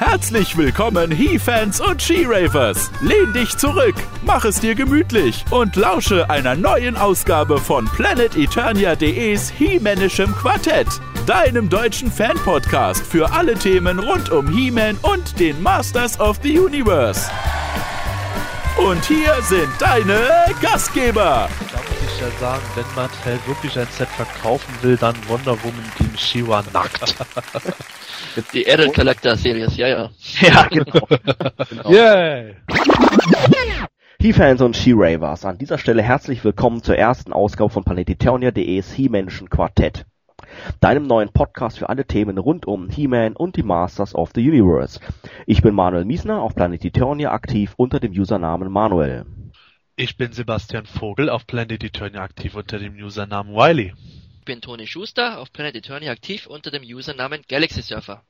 Herzlich willkommen, He-Fans und She-Ravers. Lehn dich zurück, mach es dir gemütlich und lausche einer neuen Ausgabe von PlanetEternia.de's He-Manischem Quartett, deinem deutschen Fan-Podcast für alle Themen rund um He-Man und den Masters of the Universe. Und hier sind deine Gastgeber. Ich ja sagen, wenn Mattel wirklich ein Set verkaufen will, dann Wonder Woman Team Shiva nackt. Die Adult Collector Series, ja, ja. ja, genau. genau. Yay! He-Fans und She-Ravers, an dieser Stelle herzlich willkommen zur ersten Ausgabe von Planetitonia.de's He-Menschen Quartett. Deinem neuen Podcast für alle Themen rund um He-Man und die Masters of the Universe. Ich bin Manuel Miesner, auf Planetitonia aktiv unter dem Usernamen Manuel. Ich bin Sebastian Vogel, auf Planet Eternia aktiv unter dem Usernamen Wiley. Ich bin Toni Schuster, auf Planet Eternia aktiv unter dem Usernamen Galaxy Surfer.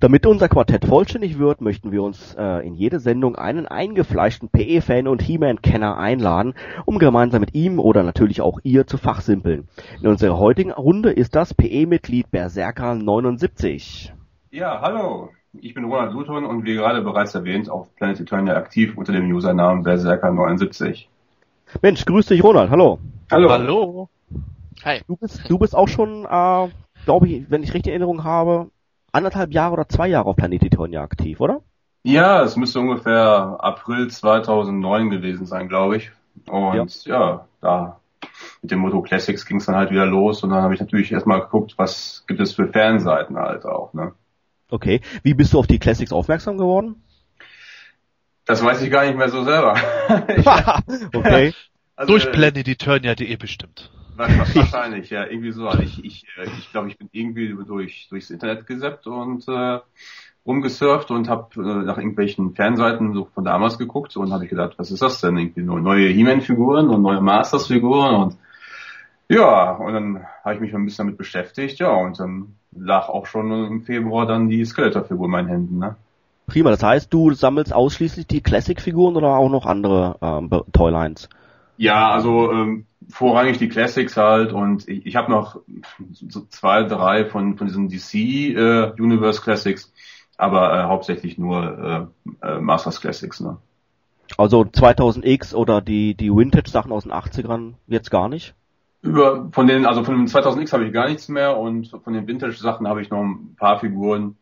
Damit unser Quartett vollständig wird, möchten wir uns äh, in jede Sendung einen eingefleischten PE-Fan und He-Man-Kenner einladen, um gemeinsam mit ihm oder natürlich auch ihr zu fachsimpeln. In unserer heutigen Runde ist das PE-Mitglied Berserker79. Ja, hallo. Ich bin Ronald Luthon und wie gerade bereits erwähnt auf Planet Eternia aktiv unter dem Usernamen Berserker79. Mensch, grüß dich Ronald, hallo. Hallo. Hallo. Hi. Du bist, du bist auch schon, äh, glaube ich, wenn ich richtig Erinnerung habe, anderthalb Jahre oder zwei Jahre auf Planet Eternia aktiv, oder? Ja, es müsste ungefähr April 2009 gewesen sein, glaube ich. Und ja. ja, da mit dem Motto Classics ging es dann halt wieder los und dann habe ich natürlich erstmal geguckt, was gibt es für Fanseiten halt auch, ne? Okay. Wie bist du auf die Classics aufmerksam geworden? Das weiß ich gar nicht mehr so selber. okay. Also, Durch planeteternia.de bestimmt. Wahrscheinlich, ja, irgendwie so. Also ich, ich, ich glaube, ich bin irgendwie durch durchs Internet gesappt und äh, rumgesurft und habe äh, nach irgendwelchen Fernseiten so von damals geguckt und habe ich gedacht, was ist das denn? Irgendwie nur neue He-Man-Figuren und neue Masters-Figuren und ja, und dann habe ich mich ein bisschen damit beschäftigt, ja, und dann lag auch schon im Februar dann die Skeletor-Figur in meinen Händen, ne? Prima, das heißt, du sammelst ausschließlich die Classic-Figuren oder auch noch andere ähm, Toylines? Ja, also ähm, vorrangig die Classics halt und ich, ich habe noch so zwei, drei von, von diesen DC äh, Universe Classics, aber äh, hauptsächlich nur äh, äh, Masters Classics, ne? Also 2000X oder die, die Vintage-Sachen aus den 80ern jetzt gar nicht? Über, von den, also von dem 2000X habe ich gar nichts mehr und von den Vintage-Sachen habe ich noch ein paar Figuren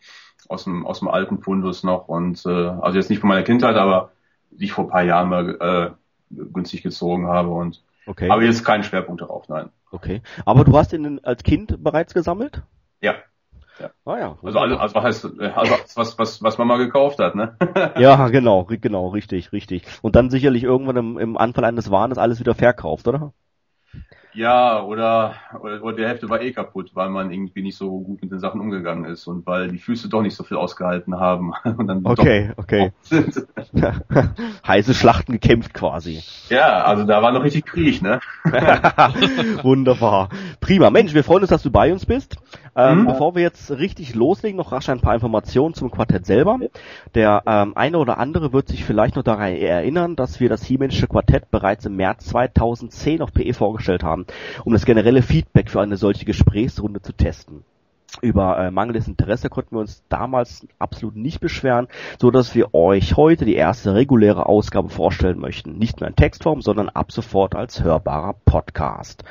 aus dem, aus dem alten Fundus noch und äh, also jetzt nicht von meiner Kindheit, aber die ich vor ein paar Jahren mal äh, günstig gezogen habe und Okay. habe jetzt keinen Schwerpunkt darauf, nein. Okay. Aber du hast ihn als Kind bereits gesammelt? Ja. Ah ja. Also, also, also was heißt, äh, also was, was, was Mama gekauft hat, ne? Ja, genau, genau, richtig, richtig. Und dann sicherlich irgendwann im, im Anfall eines Wahnes alles wieder verkauft, oder? Ja, oder, oder, oder die Hälfte war eh kaputt, weil man irgendwie nicht so gut mit den Sachen umgegangen ist und weil die Füße doch nicht so viel ausgehalten haben und dann Okay, okay. Heiße Schlachten gekämpft quasi. Ja, also da war noch richtig Krieg, ne? Wunderbar. Prima. Mensch, wir freuen uns, dass du bei uns bist. Ähm, Mhm. Bevor wir jetzt richtig loslegen, noch rasch ein paar Informationen zum Quartett selber. Der ähm, eine oder andere wird sich vielleicht noch daran erinnern, dass wir das Hiemensche Quartett bereits im März 2010 auf PE vorgestellt haben, um das generelle Feedback für eine solche Gesprächsrunde zu testen. Über äh, mangelndes Interesse konnten wir uns damals absolut nicht beschweren, so dass wir euch heute die erste reguläre Ausgabe vorstellen möchten. Nicht nur in Textform, sondern ab sofort als hörbarer Podcast.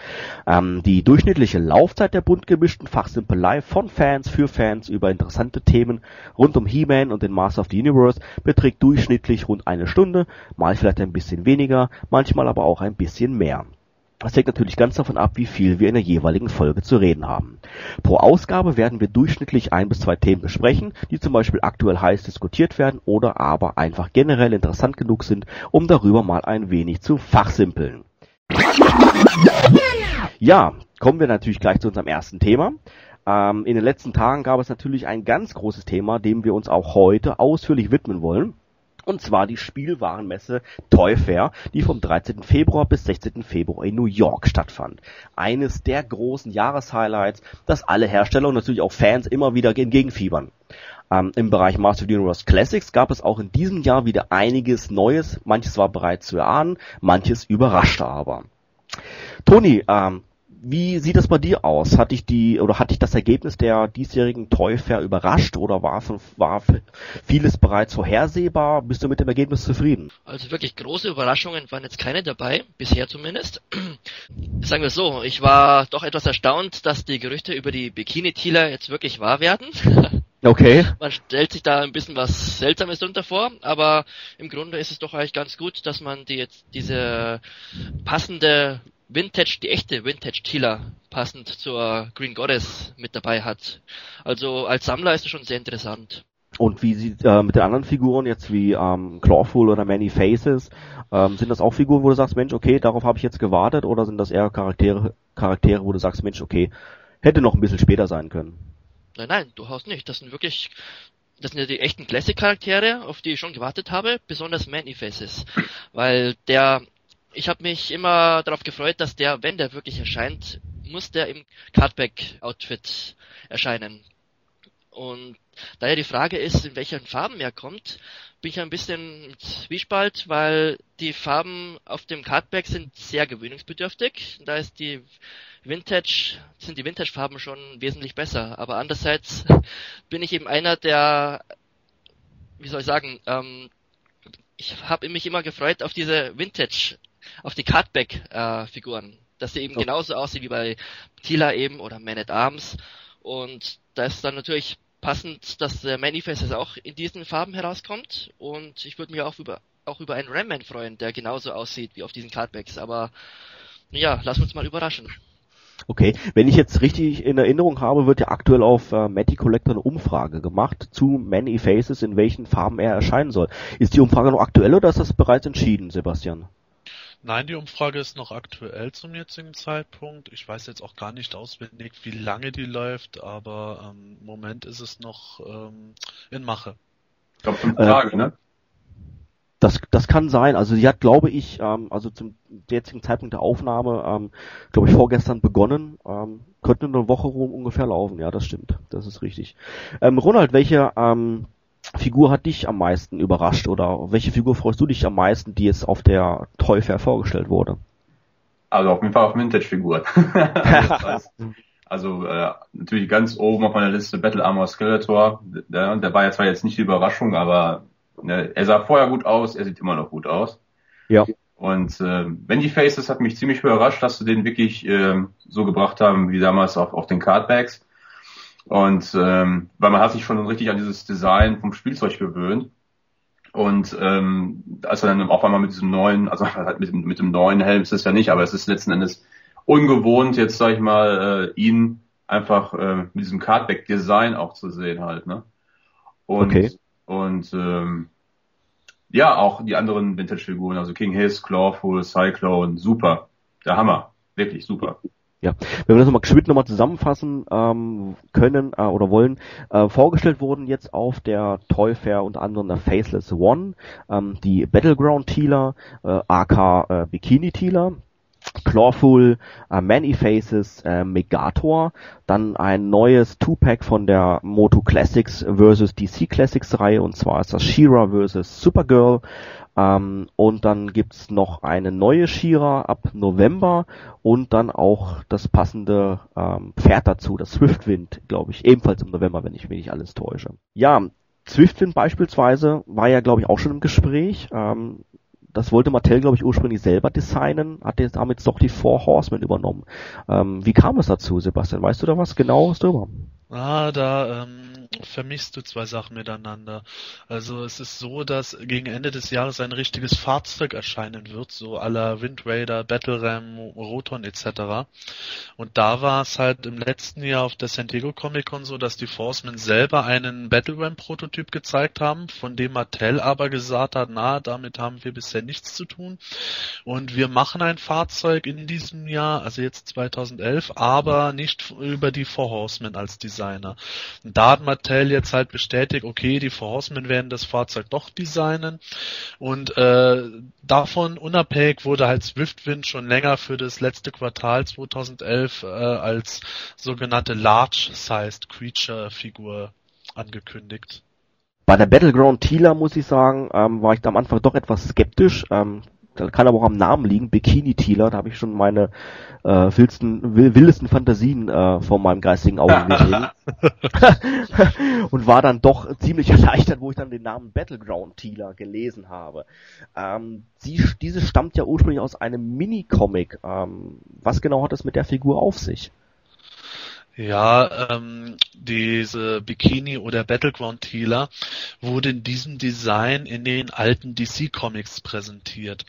Ähm, die durchschnittliche Laufzeit der bunt gemischten Fachsimpelei von Fans für Fans über interessante Themen rund um He-Man und den Master of the Universe beträgt durchschnittlich rund eine Stunde, mal vielleicht ein bisschen weniger, manchmal aber auch ein bisschen mehr. Das hängt natürlich ganz davon ab, wie viel wir in der jeweiligen Folge zu reden haben. Pro Ausgabe werden wir durchschnittlich ein bis zwei Themen besprechen, die zum Beispiel aktuell heiß diskutiert werden oder aber einfach generell interessant genug sind, um darüber mal ein wenig zu fachsimpeln. Ja, kommen wir natürlich gleich zu unserem ersten Thema. Ähm, in den letzten Tagen gab es natürlich ein ganz großes Thema, dem wir uns auch heute ausführlich widmen wollen. Und zwar die Spielwarenmesse Toy Fair, die vom 13. Februar bis 16. Februar in New York stattfand. Eines der großen Jahreshighlights, das alle Hersteller und natürlich auch Fans immer wieder entgegenfiebern. Ähm, Im Bereich Master of the Universe Classics gab es auch in diesem Jahr wieder einiges Neues. Manches war bereits zu erahnen, manches überraschte aber. Toni, ähm, wie sieht das bei dir aus? Hat dich die oder hat dich das Ergebnis der diesjährigen Toy Fair überrascht oder war, war vieles bereits vorhersehbar? Bist du mit dem Ergebnis zufrieden? Also wirklich große Überraschungen waren jetzt keine dabei, bisher zumindest. Sagen wir so, ich war doch etwas erstaunt, dass die Gerüchte über die Bikini-Tealer jetzt wirklich wahr werden. Okay. Man stellt sich da ein bisschen was Seltsames drunter vor, aber im Grunde ist es doch eigentlich ganz gut, dass man die jetzt diese passende Vintage, die echte Vintage Tila passend zur Green Goddess mit dabei hat. Also als Sammler ist es schon sehr interessant. Und wie sieht äh, mit den anderen Figuren jetzt wie ähm, Clawful oder Many Faces, ähm, sind das auch Figuren, wo du sagst, Mensch, okay, darauf habe ich jetzt gewartet, oder sind das eher Charaktere, Charaktere, wo du sagst, Mensch, okay, hätte noch ein bisschen später sein können? Nein, nein, durchaus nicht. Das sind wirklich, das sind ja die echten Classic-Charaktere, auf die ich schon gewartet habe, besonders Many Faces. Weil der ich habe mich immer darauf gefreut, dass der, wenn der wirklich erscheint, muss der im Cardback-Outfit erscheinen. Und da ja die Frage ist, in welchen Farben er kommt, bin ich ein bisschen im Zwiespalt, weil die Farben auf dem Cardback sind sehr gewöhnungsbedürftig. Da ist die Vintage, sind die Vintage-Farben schon wesentlich besser. Aber andererseits bin ich eben einer, der, wie soll ich sagen, ähm, ich habe mich immer gefreut auf diese Vintage auf die Cutback-Figuren, äh, dass sie eben okay. genauso aussehen wie bei Tila eben oder Man at Arms. Und da ist dann natürlich passend, dass der Manifest auch in diesen Farben herauskommt. Und ich würde mich auch über, auch über einen Ramman freuen, der genauso aussieht wie auf diesen Cardbacks. Aber ja, lass uns mal überraschen. Okay, wenn ich jetzt richtig in Erinnerung habe, wird ja aktuell auf äh, Matty Collector eine Umfrage gemacht zu Many Faces, in welchen Farben er erscheinen soll. Ist die Umfrage noch aktuell oder ist das bereits entschieden, Sebastian? Nein, die Umfrage ist noch aktuell zum jetzigen Zeitpunkt. Ich weiß jetzt auch gar nicht auswendig, wie lange die läuft, aber ähm, im Moment ist es noch ähm, in Mache. Ich glaube fünf Tage, äh, ne? Das, das kann sein. Also sie hat, glaube ich, ähm, also zum jetzigen Zeitpunkt der Aufnahme, ähm, glaube ich, vorgestern begonnen. Ähm, könnte eine Woche rum ungefähr laufen. Ja, das stimmt. Das ist richtig. Ähm, Ronald, welche ähm, Figur hat dich am meisten überrascht oder welche Figur freust du dich am meisten, die jetzt auf der Toy Fair vorgestellt wurde? Also auf jeden Fall auf Vintage-Figuren. also äh, natürlich ganz oben auf meiner Liste Battle Armor Skeletor. Der, der war ja zwar jetzt nicht die Überraschung, aber ne, er sah vorher gut aus, er sieht immer noch gut aus. Ja. Und äh, Bendy Faces hat mich ziemlich überrascht, dass sie den wirklich äh, so gebracht haben wie damals auf, auf den Cardbacks. Und ähm, weil man hat sich schon richtig an dieses Design vom Spielzeug gewöhnt. Und ähm, als er dann auf einmal mit diesem neuen, also halt mit, mit dem neuen Helm ist es ja nicht, aber es ist letzten Endes ungewohnt, jetzt sag ich mal, äh, ihn einfach äh, mit diesem Cardback-Design auch zu sehen halt, ne? Und, okay. und ähm, ja, auch die anderen Vintage-Figuren, also King Hiss, Clawful, Cyclone, super. Der Hammer. Wirklich super. Ja, wenn wir das nochmal geschwind nochmal zusammenfassen ähm, können äh, oder wollen, äh, vorgestellt wurden jetzt auf der Toy Fair unter anderem der Faceless One, ähm, die Battleground Tealer, äh, AK äh, Bikini Tealer, Clawful, äh, Many Faces, äh, Megator, dann ein neues Two-Pack von der Moto Classics versus DC Classics Reihe und zwar ist das She-Ra versus Supergirl ähm, und dann gibt's noch eine neue Shira ab November und dann auch das passende ähm, Pferd dazu, das Swiftwind, glaube ich, ebenfalls im November, wenn ich mich nicht alles täusche. Ja, Swiftwind beispielsweise war ja, glaube ich, auch schon im Gespräch. Ähm, das wollte Mattel, glaube ich, ursprünglich selber designen, hat jetzt damit doch die Four Horsemen übernommen. Ähm, wie kam es dazu, Sebastian? Weißt du da was genaues drüber? Ah, da ähm, vermischst du zwei Sachen miteinander. Also es ist so, dass gegen Ende des Jahres ein richtiges Fahrzeug erscheinen wird, so aller Wind Raider, Battle Ram, Roton etc. Und da war es halt im letzten Jahr auf der San Diego Comic Con so, dass die Forcemen selber einen Battle Ram Prototyp gezeigt haben, von dem Mattel aber gesagt hat, na, damit haben wir bisher nichts zu tun. Und wir machen ein Fahrzeug in diesem Jahr, also jetzt 2011, aber nicht über die Four Horsemen als Designer. Und da hat jetzt halt bestätigt, okay, die Four Horsemen werden das Fahrzeug doch designen. Und äh, davon unabhängig wurde halt Swiftwind schon länger für das letzte Quartal 2011 äh, als sogenannte Large-Sized Creature-Figur angekündigt. Bei der Battleground Tealer muss ich sagen, ähm, war ich da am Anfang doch etwas skeptisch. Ähm, kann aber auch am Namen liegen, Bikini Tealer, da habe ich schon meine äh, wildsten, wildesten Fantasien äh, vor meinem geistigen Auge gesehen. und war dann doch ziemlich erleichtert, wo ich dann den Namen Battleground Tealer gelesen habe. Ähm, sie, diese stammt ja ursprünglich aus einem Mini-Comic. Ähm, was genau hat es mit der Figur auf sich? Ja, ähm, diese Bikini oder Battleground Tealer wurde in diesem Design in den alten DC Comics präsentiert.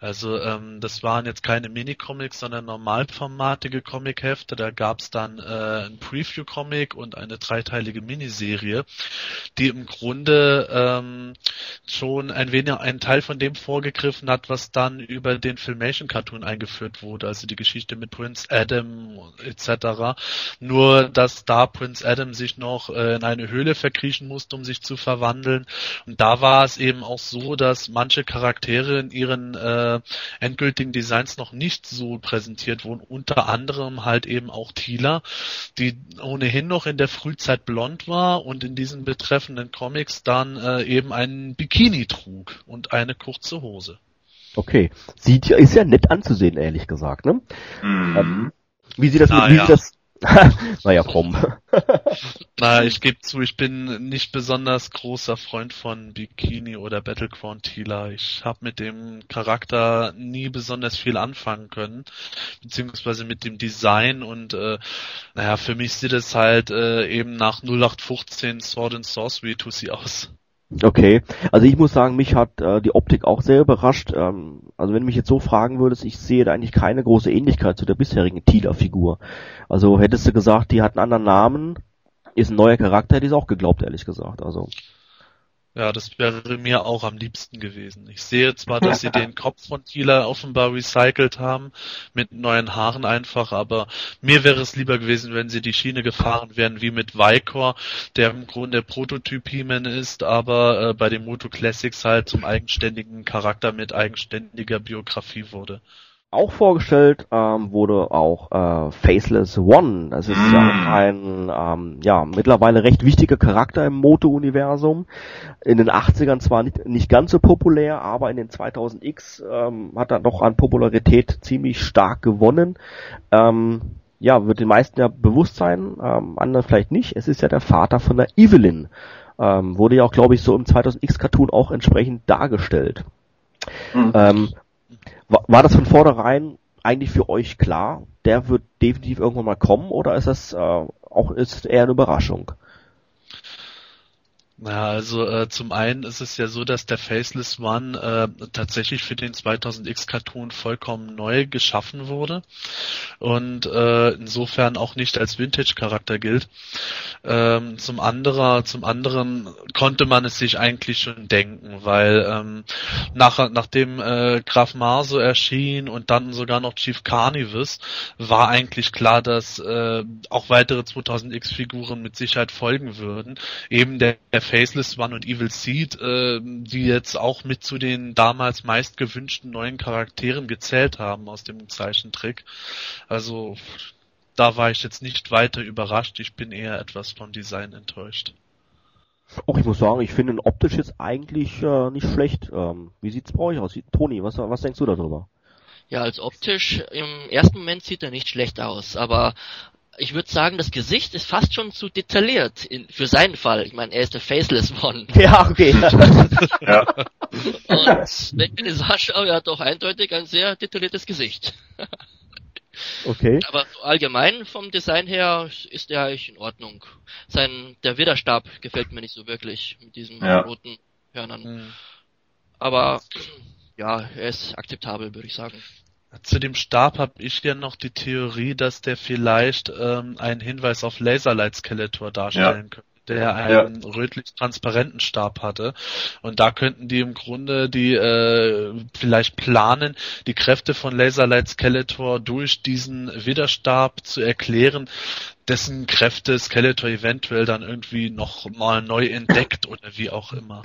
Also ähm, das waren jetzt keine Mini-Comics, sondern normalformatige Comichefte. Da gab's dann äh, ein Preview-Comic und eine dreiteilige Miniserie, die im Grunde ähm, schon ein wenig einen Teil von dem vorgegriffen hat, was dann über den Filmation Cartoon eingeführt wurde, also die Geschichte mit Prince Adam etc nur, dass da Prince Adam sich noch äh, in eine Höhle verkriechen musste, um sich zu verwandeln. Und da war es eben auch so, dass manche Charaktere in ihren äh, endgültigen Designs noch nicht so präsentiert wurden. Unter anderem halt eben auch Tila, die ohnehin noch in der Frühzeit blond war und in diesen betreffenden Comics dann äh, eben einen Bikini trug und eine kurze Hose. Okay. Sieht ja, ist ja nett anzusehen, ehrlich gesagt, ne? Mhm. Ähm, wie sieht das, ah, wie ja. sieht das, naja, komm. Na, ich gebe zu, ich bin nicht besonders großer Freund von Bikini oder Battleground Tila. Ich habe mit dem Charakter nie besonders viel anfangen können, beziehungsweise mit dem Design und äh, naja, für mich sieht es halt äh, eben nach 0815 Sword and Sorcery Tussi aus. Okay, also ich muss sagen, mich hat äh, die Optik auch sehr überrascht. Ähm, also wenn du mich jetzt so fragen würdest, ich sehe da eigentlich keine große Ähnlichkeit zu der bisherigen Tila-Figur. Also hättest du gesagt, die hat einen anderen Namen, ist ein neuer Charakter, hätte ich es auch geglaubt, ehrlich gesagt. Also ja, das wäre mir auch am liebsten gewesen. Ich sehe zwar, dass sie den Kopf von Tila offenbar recycelt haben, mit neuen Haaren einfach, aber mir wäre es lieber gewesen, wenn sie die Schiene gefahren wären wie mit Vicor, der im Grunde der Prototyp He-Man ist, aber äh, bei den Moto Classics halt zum eigenständigen Charakter mit eigenständiger Biografie wurde auch vorgestellt ähm, wurde auch äh, Faceless One. Das ist mm. ein ähm, ja mittlerweile recht wichtiger Charakter im Moto-Universum. In den 80ern zwar nicht, nicht ganz so populär, aber in den 2000X ähm, hat er doch an Popularität ziemlich stark gewonnen. Ähm, ja, wird den meisten ja bewusst sein, ähm, anderen vielleicht nicht. Es ist ja der Vater von der Evelyn. Ähm, wurde ja auch, glaube ich, so im 2000X Cartoon auch entsprechend dargestellt. Mhm. Ähm, war, war das von vornherein eigentlich für euch klar, der wird definitiv irgendwann mal kommen oder ist das äh, auch ist eher eine Überraschung? Ja, also äh, zum einen ist es ja so, dass der Faceless One äh, tatsächlich für den 2000X Cartoon vollkommen neu geschaffen wurde und äh, insofern auch nicht als Vintage-Charakter gilt. Ähm, zum anderen, zum anderen konnte man es sich eigentlich schon denken, weil ähm, nach, nachdem äh, Graf Marso erschien und dann sogar noch Chief Carnivus, war eigentlich klar, dass äh, auch weitere 2000X-Figuren mit Sicherheit folgen würden. Eben der, der Faceless One und Evil Seed, äh, die jetzt auch mit zu den damals meist gewünschten neuen Charakteren gezählt haben aus dem Zeichentrick. Also da war ich jetzt nicht weiter überrascht. Ich bin eher etwas vom Design enttäuscht. Auch ich muss sagen, ich finde ihn optisch jetzt eigentlich äh, nicht schlecht. Ähm, wie sieht's bei euch aus? Toni, was, was denkst du darüber? Ja, als optisch im ersten Moment sieht er nicht schlecht aus, aber ich würde sagen, das Gesicht ist fast schon zu detailliert in, für seinen Fall. Ich meine, er ist der Faceless One. Ja, okay. ja. Und wenn ich den Sascha, er hat doch eindeutig ein sehr detailliertes Gesicht. okay. Aber allgemein vom Design her ist er eigentlich in Ordnung. Sein, der Widerstab gefällt mir nicht so wirklich mit diesen ja. roten Hörnern. Mhm. Aber ja, er ist akzeptabel, würde ich sagen. Zu dem Stab habe ich ja noch die Theorie, dass der vielleicht ähm, einen Hinweis auf Laserlight Skeletor darstellen ja. könnte der einen ja. rötlich-transparenten Stab hatte. Und da könnten die im Grunde die äh, vielleicht planen, die Kräfte von Laserlight Skeletor durch diesen Widerstab zu erklären, dessen Kräfte Skeletor eventuell dann irgendwie noch mal neu entdeckt oder wie auch immer.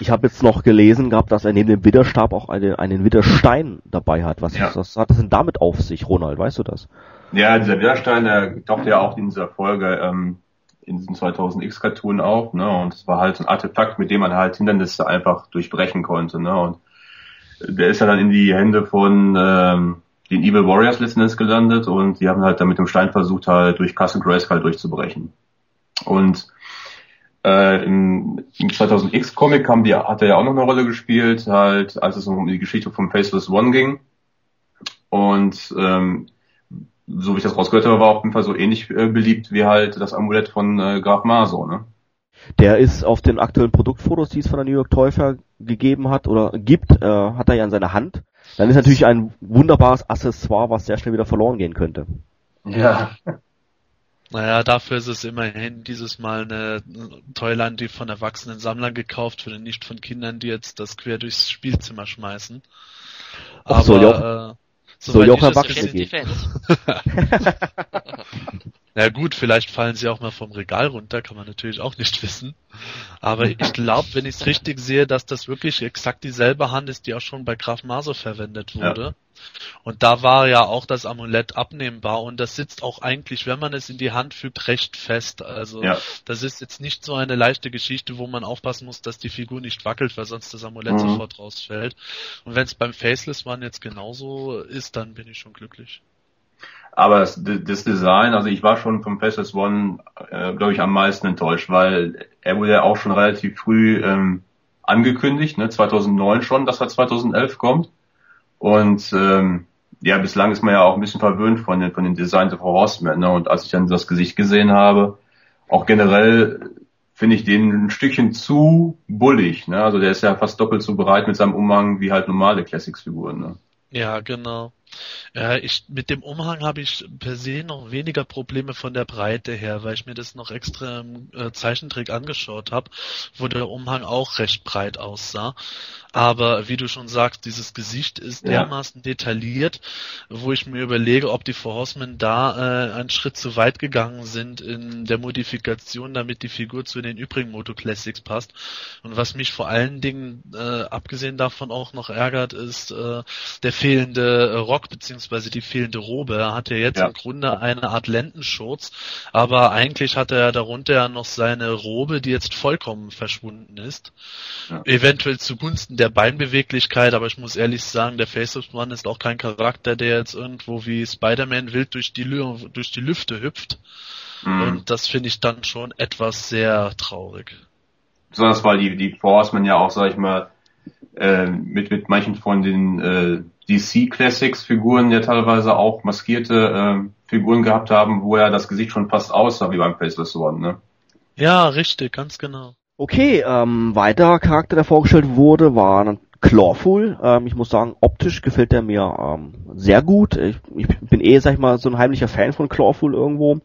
Ich habe jetzt noch gelesen gehabt, dass er neben dem Widerstab auch eine, einen Widerstein dabei hat. Was, ja. was hat das denn damit auf sich, Ronald? Weißt du das? Ja, dieser Widerstein, der taucht ja auch in dieser Folge ähm, in diesem 2000X Cartoon auf, ne? Und es war halt so ein Artefakt, mit dem man halt Hindernisse einfach durchbrechen konnte, ne? Und der ist ja dann in die Hände von ähm, den Evil Warriors letzten Endes gelandet und die haben halt dann mit dem Stein versucht, halt durch Castle Grayskull durchzubrechen. Und äh, im, im 2000X Comic haben die, hat er ja auch noch eine Rolle gespielt, halt, als es um die Geschichte vom Faceless One ging. Und ähm, so wie ich das rausgehört habe, war auf jeden Fall so ähnlich äh, beliebt wie halt das Amulett von äh, Graf Maso, ne? Der ist auf den aktuellen Produktfotos, die es von der New York Toy Fair gegeben hat oder gibt, äh, hat er ja in seiner Hand. Dann ist natürlich ein wunderbares Accessoire, was sehr schnell wieder verloren gehen könnte. Ja. Naja, dafür ist es immerhin dieses Mal eine Toyline, die von erwachsenen Sammlern gekauft wird und nicht von Kindern, die jetzt das quer durchs Spielzimmer schmeißen. Ach, soll ja auch, äh, soll ja auch soweit ich das Erwachsene gehen. Na gut, vielleicht fallen sie auch mal vom Regal runter, kann man natürlich auch nicht wissen. Aber ich glaube, wenn ich es richtig sehe, dass das wirklich exakt dieselbe Hand ist, die auch schon bei Graf Maso verwendet wurde. Und da war ja auch das Amulett abnehmbar und das sitzt auch eigentlich, wenn man es in die Hand fügt, recht fest. Also Ja. das ist jetzt nicht so eine leichte Geschichte, wo man aufpassen muss, dass die Figur nicht wackelt, weil sonst das Amulett Mhm. sofort rausfällt. Und wenn es beim Faceless One jetzt genauso ist, dann bin ich schon glücklich. Aber das, das Design, also ich war schon vom Faceless One, äh, glaube ich, am meisten enttäuscht, weil er wurde ja auch schon relativ früh ähm, angekündigt, ne, 2009 schon, dass er 2011 kommt. Und ähm, ja, bislang ist man ja auch ein bisschen verwöhnt von den, von den Designs of Horseman. Ne? Und als ich dann das Gesicht gesehen habe, auch generell finde ich den ein Stückchen zu bullig. Ne? Also der ist ja fast doppelt so breit mit seinem Umhang wie halt normale Classics-Figuren. Ne? Ja, genau. Ja, ich, mit dem Umhang habe ich per se noch weniger Probleme von der Breite her, weil ich mir das noch extra im äh, Zeichentrick angeschaut habe, wo der Umhang auch recht breit aussah. Aber wie du schon sagst, dieses Gesicht ist Ja. dermaßen detailliert, wo ich mir überlege, ob die Four Horsemen da äh, einen Schritt zu weit gegangen sind in der Modifikation, damit die Figur zu den übrigen Moto Classics passt. Und was mich vor allen Dingen, äh, abgesehen davon auch noch ärgert, ist äh, der fehlende äh, Rock beziehungsweise die fehlende Robe. Er hat ja jetzt Ja. im Grunde eine Art Lendenschurz, aber eigentlich hat er ja darunter ja noch seine Robe, die jetzt vollkommen verschwunden ist. Ja. Eventuell zugunsten der Beinbeweglichkeit, aber ich muss ehrlich sagen, der One ist auch kein Charakter, der jetzt irgendwo wie Spider-Man wild durch die, Lü durch die Lüfte hüpft. Mhm. Und das finde ich dann schon etwas sehr traurig. besonders weil die, die Forcemen ja auch, sag ich mal, äh, mit, mit manchen von den äh, DC Classics Figuren ja teilweise auch maskierte äh, Figuren gehabt haben, wo ja das Gesicht schon fast aussah wie beim Faceless One, ne? Ja, richtig, ganz genau. Okay, ähm, weiterer Charakter, der vorgestellt wurde, war Clawful. Ähm, ich muss sagen, optisch gefällt er mir ähm, sehr gut. Ich, ich bin eh, sag ich mal, so ein heimlicher Fan von Clawful irgendwo.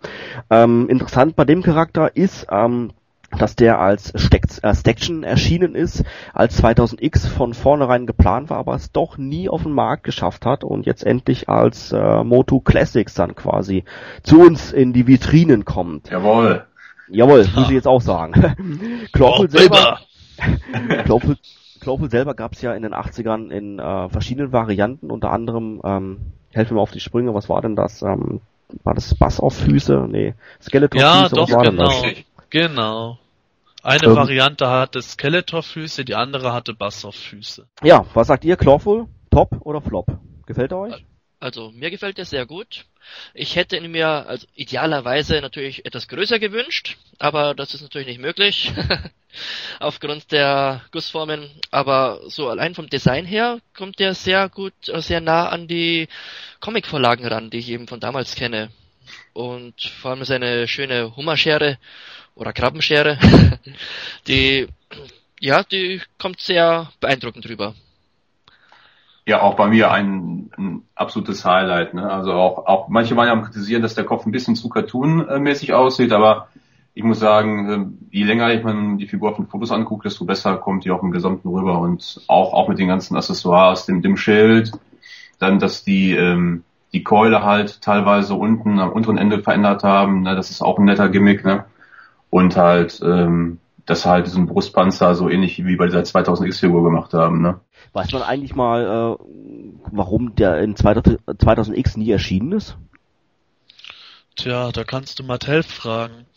Ähm, interessant bei dem Charakter ist, ähm, dass der als Steck, äh, Staction erschienen ist, als 2000X von vornherein geplant war, aber es doch nie auf den Markt geschafft hat und jetzt endlich als äh, Moto Classics dann quasi zu uns in die Vitrinen kommt. Jawohl. Jawohl, muss ich jetzt auch sagen. Oh, selber, Clawful, Clawful selber gab es ja in den 80ern in äh, verschiedenen Varianten, unter anderem, ähm, helfen mir auf die Sprünge, was war denn das? Ähm, war das Bass auf Füße? Nee, Skeletor Ja, Füße, doch, was war denn das? Genau. Eine Ähm. Variante hatte Skeletor-Füße, die andere hatte Bassoff-Füße. Ja, was sagt ihr? Clawful? Top oder Flop? Gefällt er euch? Also mir gefällt der sehr gut. Ich hätte ihn mir also idealerweise natürlich etwas größer gewünscht, aber das ist natürlich nicht möglich aufgrund der Gussformen. Aber so allein vom Design her kommt der sehr gut, äh, sehr nah an die Comicvorlagen ran, die ich eben von damals kenne. Und vor allem seine schöne Hummerschere oder Krabbenschere, die ja, die kommt sehr beeindruckend rüber. Ja, auch bei mir ein, ein absolutes Highlight. Ne? Also auch, auch manche waren ja am kritisieren, dass der Kopf ein bisschen zu cartoonmäßig aussieht, aber ich muss sagen, ähm, je länger ich man die Figur auf den Fotos anguckt, desto besser kommt die auch im Gesamten rüber und auch auch mit den ganzen Accessoires, dem, dem Schild, dann dass die ähm, die Keule halt teilweise unten am unteren Ende verändert haben, ne? das ist auch ein netter Gimmick, ne? Und halt ähm, dass halt diesen Brustpanzer so ähnlich wie bei dieser 2000X-Figur gemacht haben, ne? Weiß man eigentlich mal, äh, warum der in 2000, 2000X nie erschienen ist? Tja, da kannst du Mattel fragen.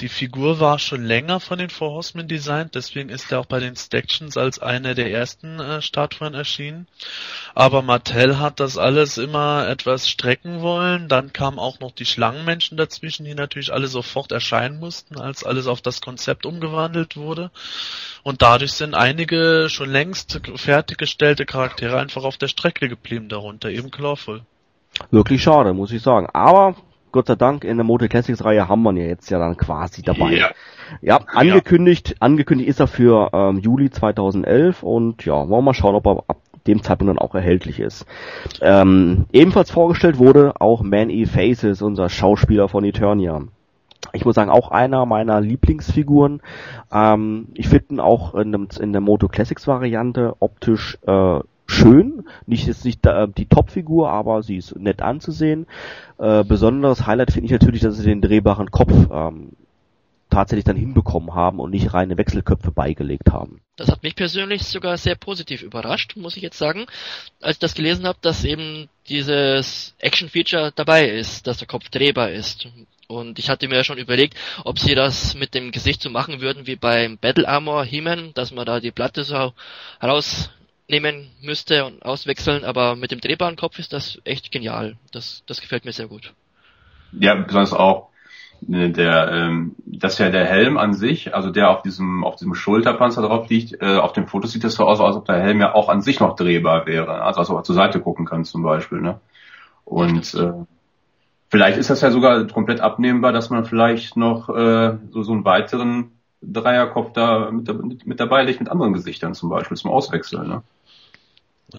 Die Figur war schon länger von den Four Horsemen designt, deswegen ist er auch bei den Stactions als eine der ersten äh, Statuen erschienen. Aber Mattel hat das alles immer etwas strecken wollen. Dann kamen auch noch die Schlangenmenschen dazwischen, die natürlich alle sofort erscheinen mussten, als alles auf das Konzept umgewandelt wurde. Und dadurch sind einige schon längst fertiggestellte Charaktere einfach auf der Strecke geblieben darunter, eben Clawful. Wirklich schade, muss ich sagen. Aber Gott sei Dank in der Motor Classics Reihe haben wir ihn ja jetzt ja dann quasi dabei. Ja. Ja, angekündigt, angekündigt ist er für ähm, Juli 2011 und ja, wollen wir mal schauen, ob er ab dem Zeitpunkt dann auch erhältlich ist. Ähm, ebenfalls vorgestellt wurde auch Man E. Faces, unser Schauspieler von Eternia. Ich muss sagen, auch einer meiner Lieblingsfiguren. Ähm, ich finde ihn auch in, dem, in der Moto Classics Variante optisch äh, schön. Nicht ist nicht äh, die Topfigur, aber sie ist nett anzusehen. Äh, besonderes Highlight finde ich natürlich, dass sie den drehbaren Kopf ähm, tatsächlich dann hinbekommen haben und nicht reine Wechselköpfe beigelegt haben. Das hat mich persönlich sogar sehr positiv überrascht, muss ich jetzt sagen, als ich das gelesen habe, dass eben dieses Action-Feature dabei ist, dass der Kopf drehbar ist. Und ich hatte mir ja schon überlegt, ob sie das mit dem Gesicht so machen würden wie beim Battle Armor He-Man, dass man da die Platte so herausnehmen müsste und auswechseln, aber mit dem drehbaren Kopf ist das echt genial. Das, das gefällt mir sehr gut. Ja, besonders auch äh, der, ähm, dass ja der Helm an sich, also der auf diesem auf diesem Schulterpanzer drauf liegt, äh, auf dem Foto sieht es so aus, als ob der Helm ja auch an sich noch drehbar wäre, also als ob er zur Seite gucken kann zum Beispiel, ne? Und äh, vielleicht ist das ja sogar komplett abnehmbar, dass man vielleicht noch äh, so so einen weiteren Dreierkopf da mit, mit, mit dabei legt mit anderen Gesichtern zum Beispiel zum Auswechseln, ne?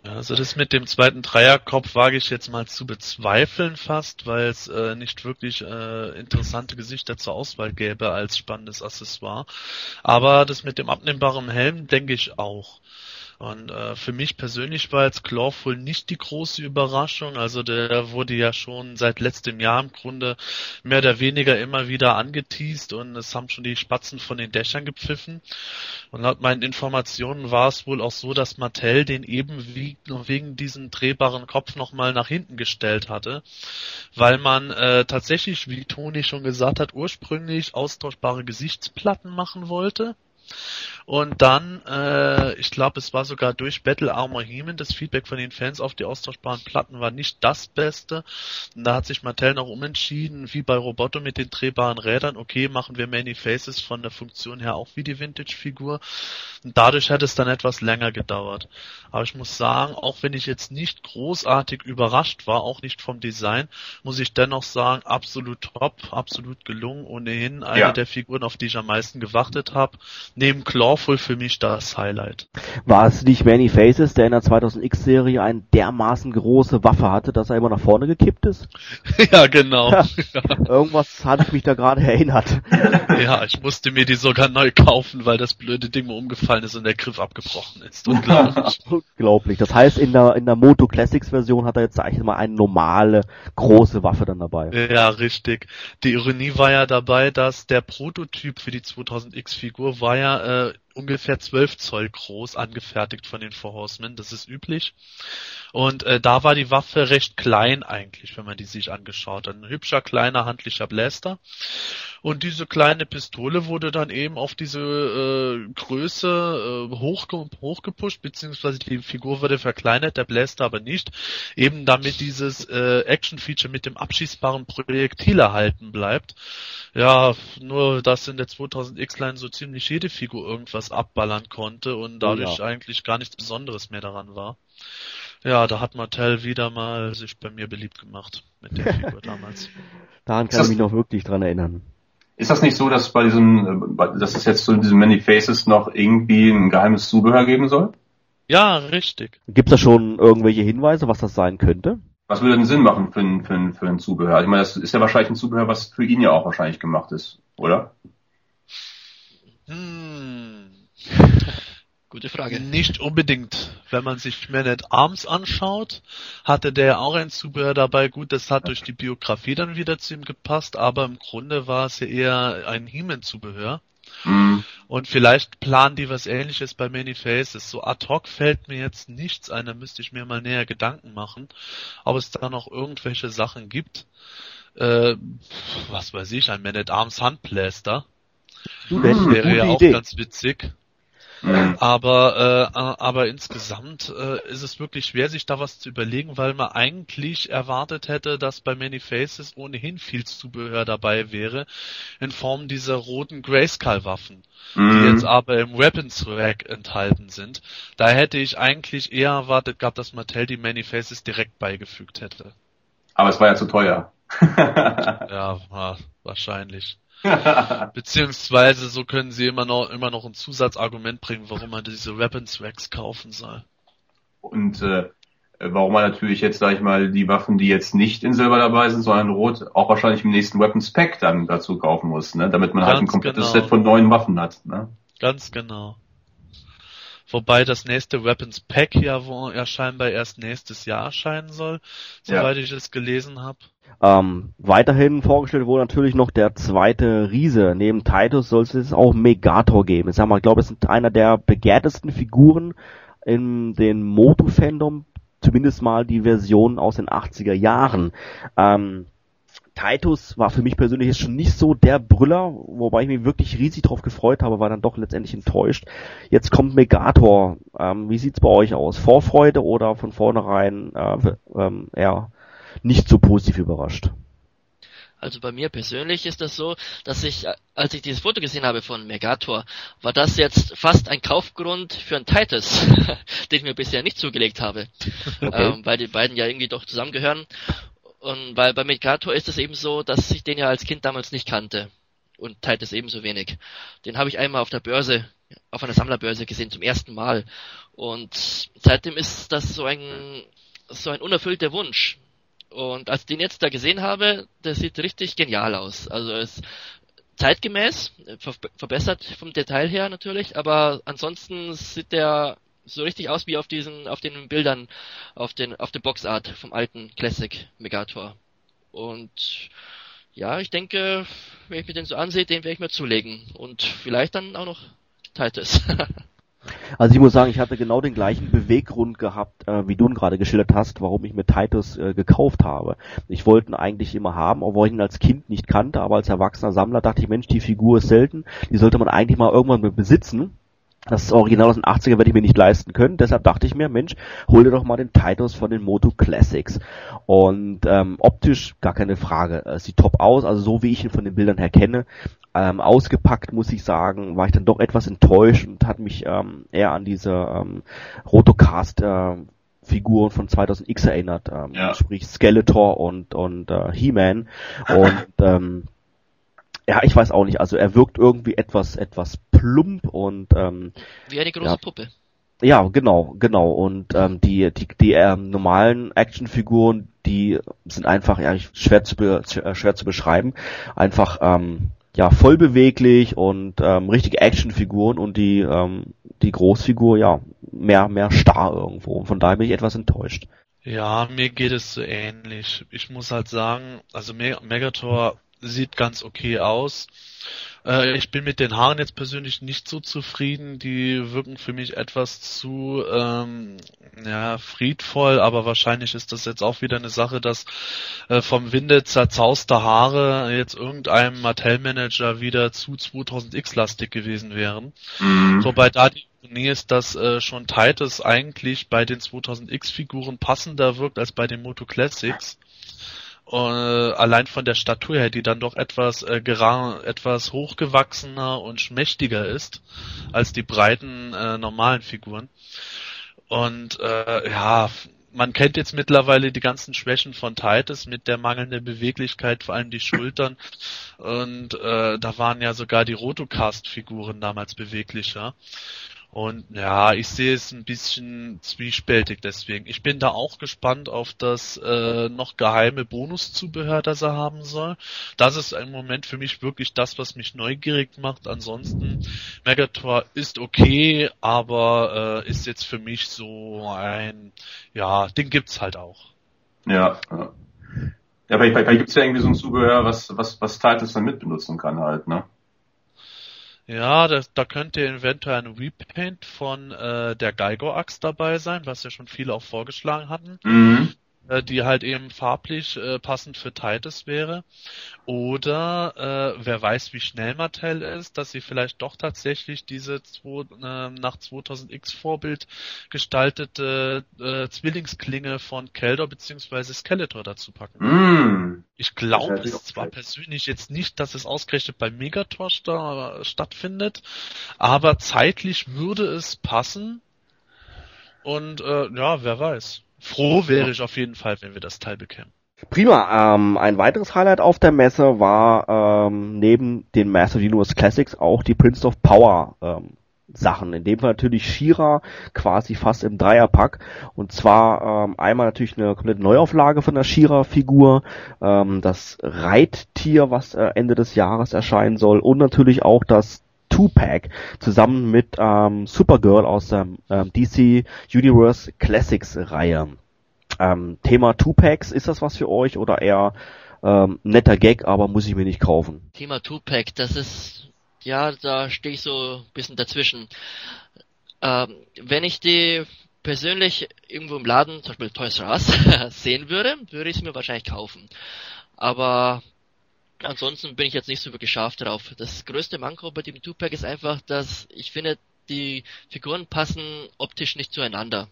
Also das mit dem zweiten Dreierkopf wage ich jetzt mal zu bezweifeln fast, weil es äh, nicht wirklich äh, interessante Gesichter zur Auswahl gäbe als spannendes Accessoire. Aber das mit dem abnehmbaren Helm denke ich auch. Und äh, für mich persönlich war jetzt Clawful nicht die große Überraschung. Also der wurde ja schon seit letztem Jahr im Grunde mehr oder weniger immer wieder angeteased und es haben schon die Spatzen von den Dächern gepfiffen. Und laut meinen Informationen war es wohl auch so, dass Mattel den eben wie, wegen diesem drehbaren Kopf nochmal nach hinten gestellt hatte, weil man äh, tatsächlich, wie Toni schon gesagt hat, ursprünglich austauschbare Gesichtsplatten machen wollte. Und dann, äh, ich glaube, es war sogar durch Battle Armor Heman, das Feedback von den Fans auf die austauschbaren Platten war nicht das Beste. Und da hat sich Mattel noch umentschieden, wie bei Roboto mit den drehbaren Rädern, okay, machen wir Many Faces von der Funktion her auch wie die Vintage-Figur. Und dadurch hat es dann etwas länger gedauert. Aber ich muss sagen, auch wenn ich jetzt nicht großartig überrascht war, auch nicht vom Design, muss ich dennoch sagen, absolut top, absolut gelungen. Ohnehin eine Ja. der Figuren, auf die ich am meisten gewartet habe. Neben Clawful für mich das Highlight. War es nicht Many Faces, der in der 2000X-Serie eine dermaßen große Waffe hatte, dass er immer nach vorne gekippt ist? ja, genau. Ja. Irgendwas hatte ich mich da gerade erinnert. Ja, ich musste mir die sogar neu kaufen, weil das blöde Ding umgefallen ist und der Griff abgebrochen ist. Unglaublich. Unglaublich. Das heißt, in der, in der Moto Classics Version hat er jetzt eigentlich mal eine normale, große Waffe dann dabei. ja, richtig. Die Ironie war ja dabei, dass der Prototyp für die 2000X-Figur war ja äh, ungefähr 12 Zoll groß angefertigt von den Four Horsemen. Das ist üblich. Und äh, da war die Waffe recht klein eigentlich, wenn man die sich angeschaut hat. Ein hübscher, kleiner, handlicher Blaster. Und diese kleine Pistole wurde dann eben auf diese äh, Größe äh, hochge hochgepusht, beziehungsweise die Figur wurde verkleinert, der Blaster aber nicht, eben damit dieses äh, Action-Feature mit dem abschießbaren Projektil erhalten bleibt. Ja, nur dass in der 2000X-Line so ziemlich jede Figur irgendwas abballern konnte und dadurch Ja. eigentlich gar nichts Besonderes mehr daran war. Ja, da hat Mattel wieder mal sich bei mir beliebt gemacht mit der Figur damals. Daran kann ich mich noch wirklich dran erinnern. Ist das nicht so, dass bei diesem, äh, dass es jetzt zu diesem Many Faces noch irgendwie ein geheimes Zubehör geben soll? Ja, richtig. Gibt es da schon irgendwelche Hinweise, was das sein könnte? Was würde denn Sinn machen für ein, für ein, für ein Zubehör? Ich meine, das ist ja wahrscheinlich ein Zubehör, was für ihn ja auch wahrscheinlich gemacht ist, oder? Hm. Gute Frage. Nicht unbedingt. Wenn man sich Man at Arms anschaut, hatte der auch ein Zubehör dabei. Gut, das hat durch die Biografie dann wieder zu ihm gepasst, aber im Grunde war es ja eher ein He-Man-Zubehör. Hm. Und vielleicht planen die was ähnliches bei Many Faces. So ad hoc fällt mir jetzt nichts ein, da müsste ich mir mal näher Gedanken machen, ob es da noch irgendwelche Sachen gibt. äh, was weiß ich, ein Man at Arms Handblaster. Du, das Wäre ja auch Idee. ganz witzig. Mhm. Aber, äh, aber insgesamt äh, ist es wirklich schwer, sich da was zu überlegen, weil man eigentlich erwartet hätte, dass bei Many Faces ohnehin viel Zubehör dabei wäre, in Form dieser roten Grayskull-Waffen, die Mhm. jetzt aber im Weapons Rack enthalten sind. Da hätte ich eigentlich eher erwartet gehabt, dass Mattel die Many Faces direkt beigefügt hätte. Aber es war ja zu teuer. Ja wahrscheinlich. Beziehungsweise so können sie immer noch immer noch ein Zusatzargument bringen, warum man diese Weapons Racks kaufen soll. Und äh, warum man natürlich jetzt, sag ich mal, die Waffen, die jetzt nicht in Silber dabei sind, sondern in Rot, auch wahrscheinlich im nächsten Weapons Pack dann dazu kaufen muss, ne? Damit man halt ein Ganz komplettes genau. Set von neuen Waffen hat. Ne? Ganz genau. Wobei das nächste Weapons Pack ja wo ja scheinbar erst nächstes Jahr erscheinen soll, Ja. soweit ich es gelesen habe. Ähm, weiterhin vorgestellt wurde natürlich noch der zweite Riese. Neben Titus soll es jetzt auch Megator geben. Ich sag mal, ich glaube, es sind einer der begehrtesten Figuren in den Moto-Fandom, zumindest mal die Version aus den 80er Jahren. Ähm, Titus war für mich persönlich jetzt schon nicht so der Brüller, wobei ich mich wirklich riesig drauf gefreut habe, war dann doch letztendlich enttäuscht. Jetzt kommt Megator. Ähm, wie sieht's bei euch aus? Vorfreude oder von vornherein äh, ähm, eher nicht so positiv überrascht? Also bei mir persönlich ist das so, dass ich, äh, als ich dieses Foto gesehen habe von Megator, war das jetzt fast ein Kaufgrund für einen Titus, den ich mir bisher nicht zugelegt habe. Okay. Ähm, weil die beiden ja irgendwie doch zusammengehören. Und weil bei Megator ist es eben so, dass ich den ja als Kind damals nicht kannte. Und Titus ebenso wenig. Den habe ich einmal auf der Börse, auf einer Sammlerbörse gesehen, zum ersten Mal. Und seitdem ist das so ein, so ein unerfüllter Wunsch. Und als ich den jetzt da gesehen habe, der sieht richtig genial aus. Also ist zeitgemäß, ver verbessert vom Detail her natürlich, aber ansonsten sieht der so richtig aus wie auf diesen, auf den Bildern, auf den, auf dem Boxart vom alten Classic Megator. Und ja, ich denke, wenn ich mir den so ansehe, den werde ich mir zulegen. Und vielleicht dann auch noch Titus. Also ich muss sagen, ich hatte genau den gleichen Beweggrund gehabt, äh, wie du ihn gerade geschildert hast, warum ich mir Titus äh, gekauft habe. Ich wollte ihn eigentlich immer haben, obwohl ich ihn als Kind nicht kannte, aber als erwachsener Sammler dachte ich, Mensch, die Figur ist selten, die sollte man eigentlich mal irgendwann be- besitzen. Das Original aus den 80er werde ich mir nicht leisten können, deshalb dachte ich mir, Mensch, hol dir doch mal den Titus von den Moto Classics. Und ähm, optisch gar keine Frage, es sieht top aus, also so wie ich ihn von den Bildern her kenne. Ähm, ausgepackt muss ich sagen, war ich dann doch etwas enttäuscht und hat mich ähm, eher an diese ähm, Rotocast äh, Figuren von 2000X erinnert, ähm, Ja. sprich Skeletor und und äh, He-Man und ähm, ja, ich weiß auch nicht, also er wirkt irgendwie etwas etwas plump und ähm, wie eine große Ja. Puppe. ja, genau, genau. Und ähm, die die die ähm, normalen Actionfiguren, die sind einfach ja schwer zu be äh, schwer zu beschreiben. Einfach ähm, ja voll beweglich und ähm, richtige Actionfiguren und die ähm, die Großfigur ja mehr mehr starr irgendwo. Und von daher bin ich etwas enttäuscht. Ja, mir geht es so ähnlich. Ich muss halt sagen, also Me Megator sieht ganz okay aus. Äh, ich bin mit den Haaren jetzt persönlich nicht so zufrieden. Die wirken für mich etwas zu ähm, ja, friedvoll, aber wahrscheinlich ist das jetzt auch wieder eine Sache, dass äh, vom Winde zerzauste Haare jetzt irgendeinem Mattel-Manager wieder zu 2000X-lastig gewesen wären. Mhm. Wobei da die Ironie ist, dass äh, schon Titus eigentlich bei den 2000X-Figuren passender wirkt als bei den Moto Classics. Äh, allein von der Statur her, die dann doch etwas äh, gera etwas hochgewachsener und schmächtiger ist als die breiten äh, normalen Figuren. Und äh, ja, man kennt jetzt mittlerweile die ganzen Schwächen von Titus mit der mangelnden Beweglichkeit, vor allem die Schultern. Und äh, da waren ja sogar die Rotocast-Figuren damals beweglicher. Und ja, ich sehe es ein bisschen zwiespältig deswegen. Ich bin da auch gespannt auf das äh, noch geheime Bonuszubehör, das er haben soll. Das ist im Moment für mich wirklich das, was mich neugierig macht. Ansonsten, Megator ist okay, aber äh, ist jetzt für mich so ein, ja, den gibt's halt auch. Ja. Ja, ja vielleicht, vielleicht gibt's ja irgendwie so ein Zubehör, was, was, was Titus dann mitbenutzen kann halt, ne? Ja, das, da könnte eventuell ein Repaint von äh, der Geigo-Axt dabei sein, was ja schon viele auch vorgeschlagen hatten. Mhm. Äh, die halt eben farblich äh, passend für Titus wäre. Oder äh, wer weiß, wie schnell Mattel ist, dass sie vielleicht doch tatsächlich diese zwei, äh, nach 2000X Vorbild gestaltete äh, Zwillingsklinge von Keldor bzw. Skeletor dazu packen. Mm. Ich glaube es zwar gesagt. persönlich jetzt nicht, dass es ausgerechnet bei Megator sta stattfindet, aber zeitlich würde es passen. Und äh, ja, wer weiß. Froh wäre ich auf jeden Fall, wenn wir das Teil bekämen. Prima. Ähm, ein weiteres Highlight auf der Messe war ähm, neben den Master Universe Classics auch die Prince of Power ähm, Sachen. In dem Fall natürlich Shira quasi fast im Dreierpack. Und zwar ähm, einmal natürlich eine komplette Neuauflage von der Shira-Figur, ähm, das Reittier, was äh, Ende des Jahres erscheinen soll und natürlich auch das Two-Pack zusammen mit ähm, Supergirl aus der ähm, DC Universe Classics Reihe. Ähm, Thema Two-Packs, ist das was für euch oder eher ähm, netter Gag, aber muss ich mir nicht kaufen? Thema Tupac, das ist, ja, da stehe ich so ein bisschen dazwischen. Ähm, wenn ich die persönlich irgendwo im Laden, zum Beispiel Toys R Us, sehen würde, würde ich es mir wahrscheinlich kaufen. Aber ansonsten bin ich jetzt nicht so wirklich scharf drauf. Das größte Manko bei dem Tupac ist einfach, dass ich finde, die Figuren passen optisch nicht zueinander.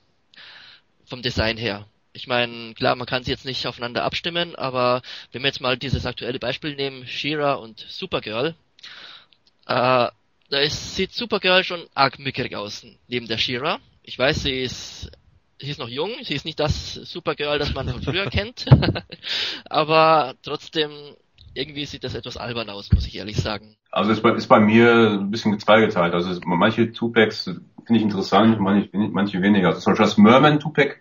Vom Design her. Ich meine, klar, man kann sie jetzt nicht aufeinander abstimmen, aber wenn wir jetzt mal dieses aktuelle Beispiel nehmen, She-Ra und Supergirl, äh, da ist, sieht Supergirl schon arg mickerig aus, neben der She-Ra. Ich weiß, sie ist, sie ist noch jung, sie ist nicht das Supergirl, das man von früher kennt, aber trotzdem, irgendwie sieht das etwas albern aus, muss ich ehrlich sagen. Also ist bei, ist bei mir ein bisschen zweigeteilt. Also es, manche Tupacs finde ich interessant, manche, manche weniger. Also zum Beispiel das Merman Tupac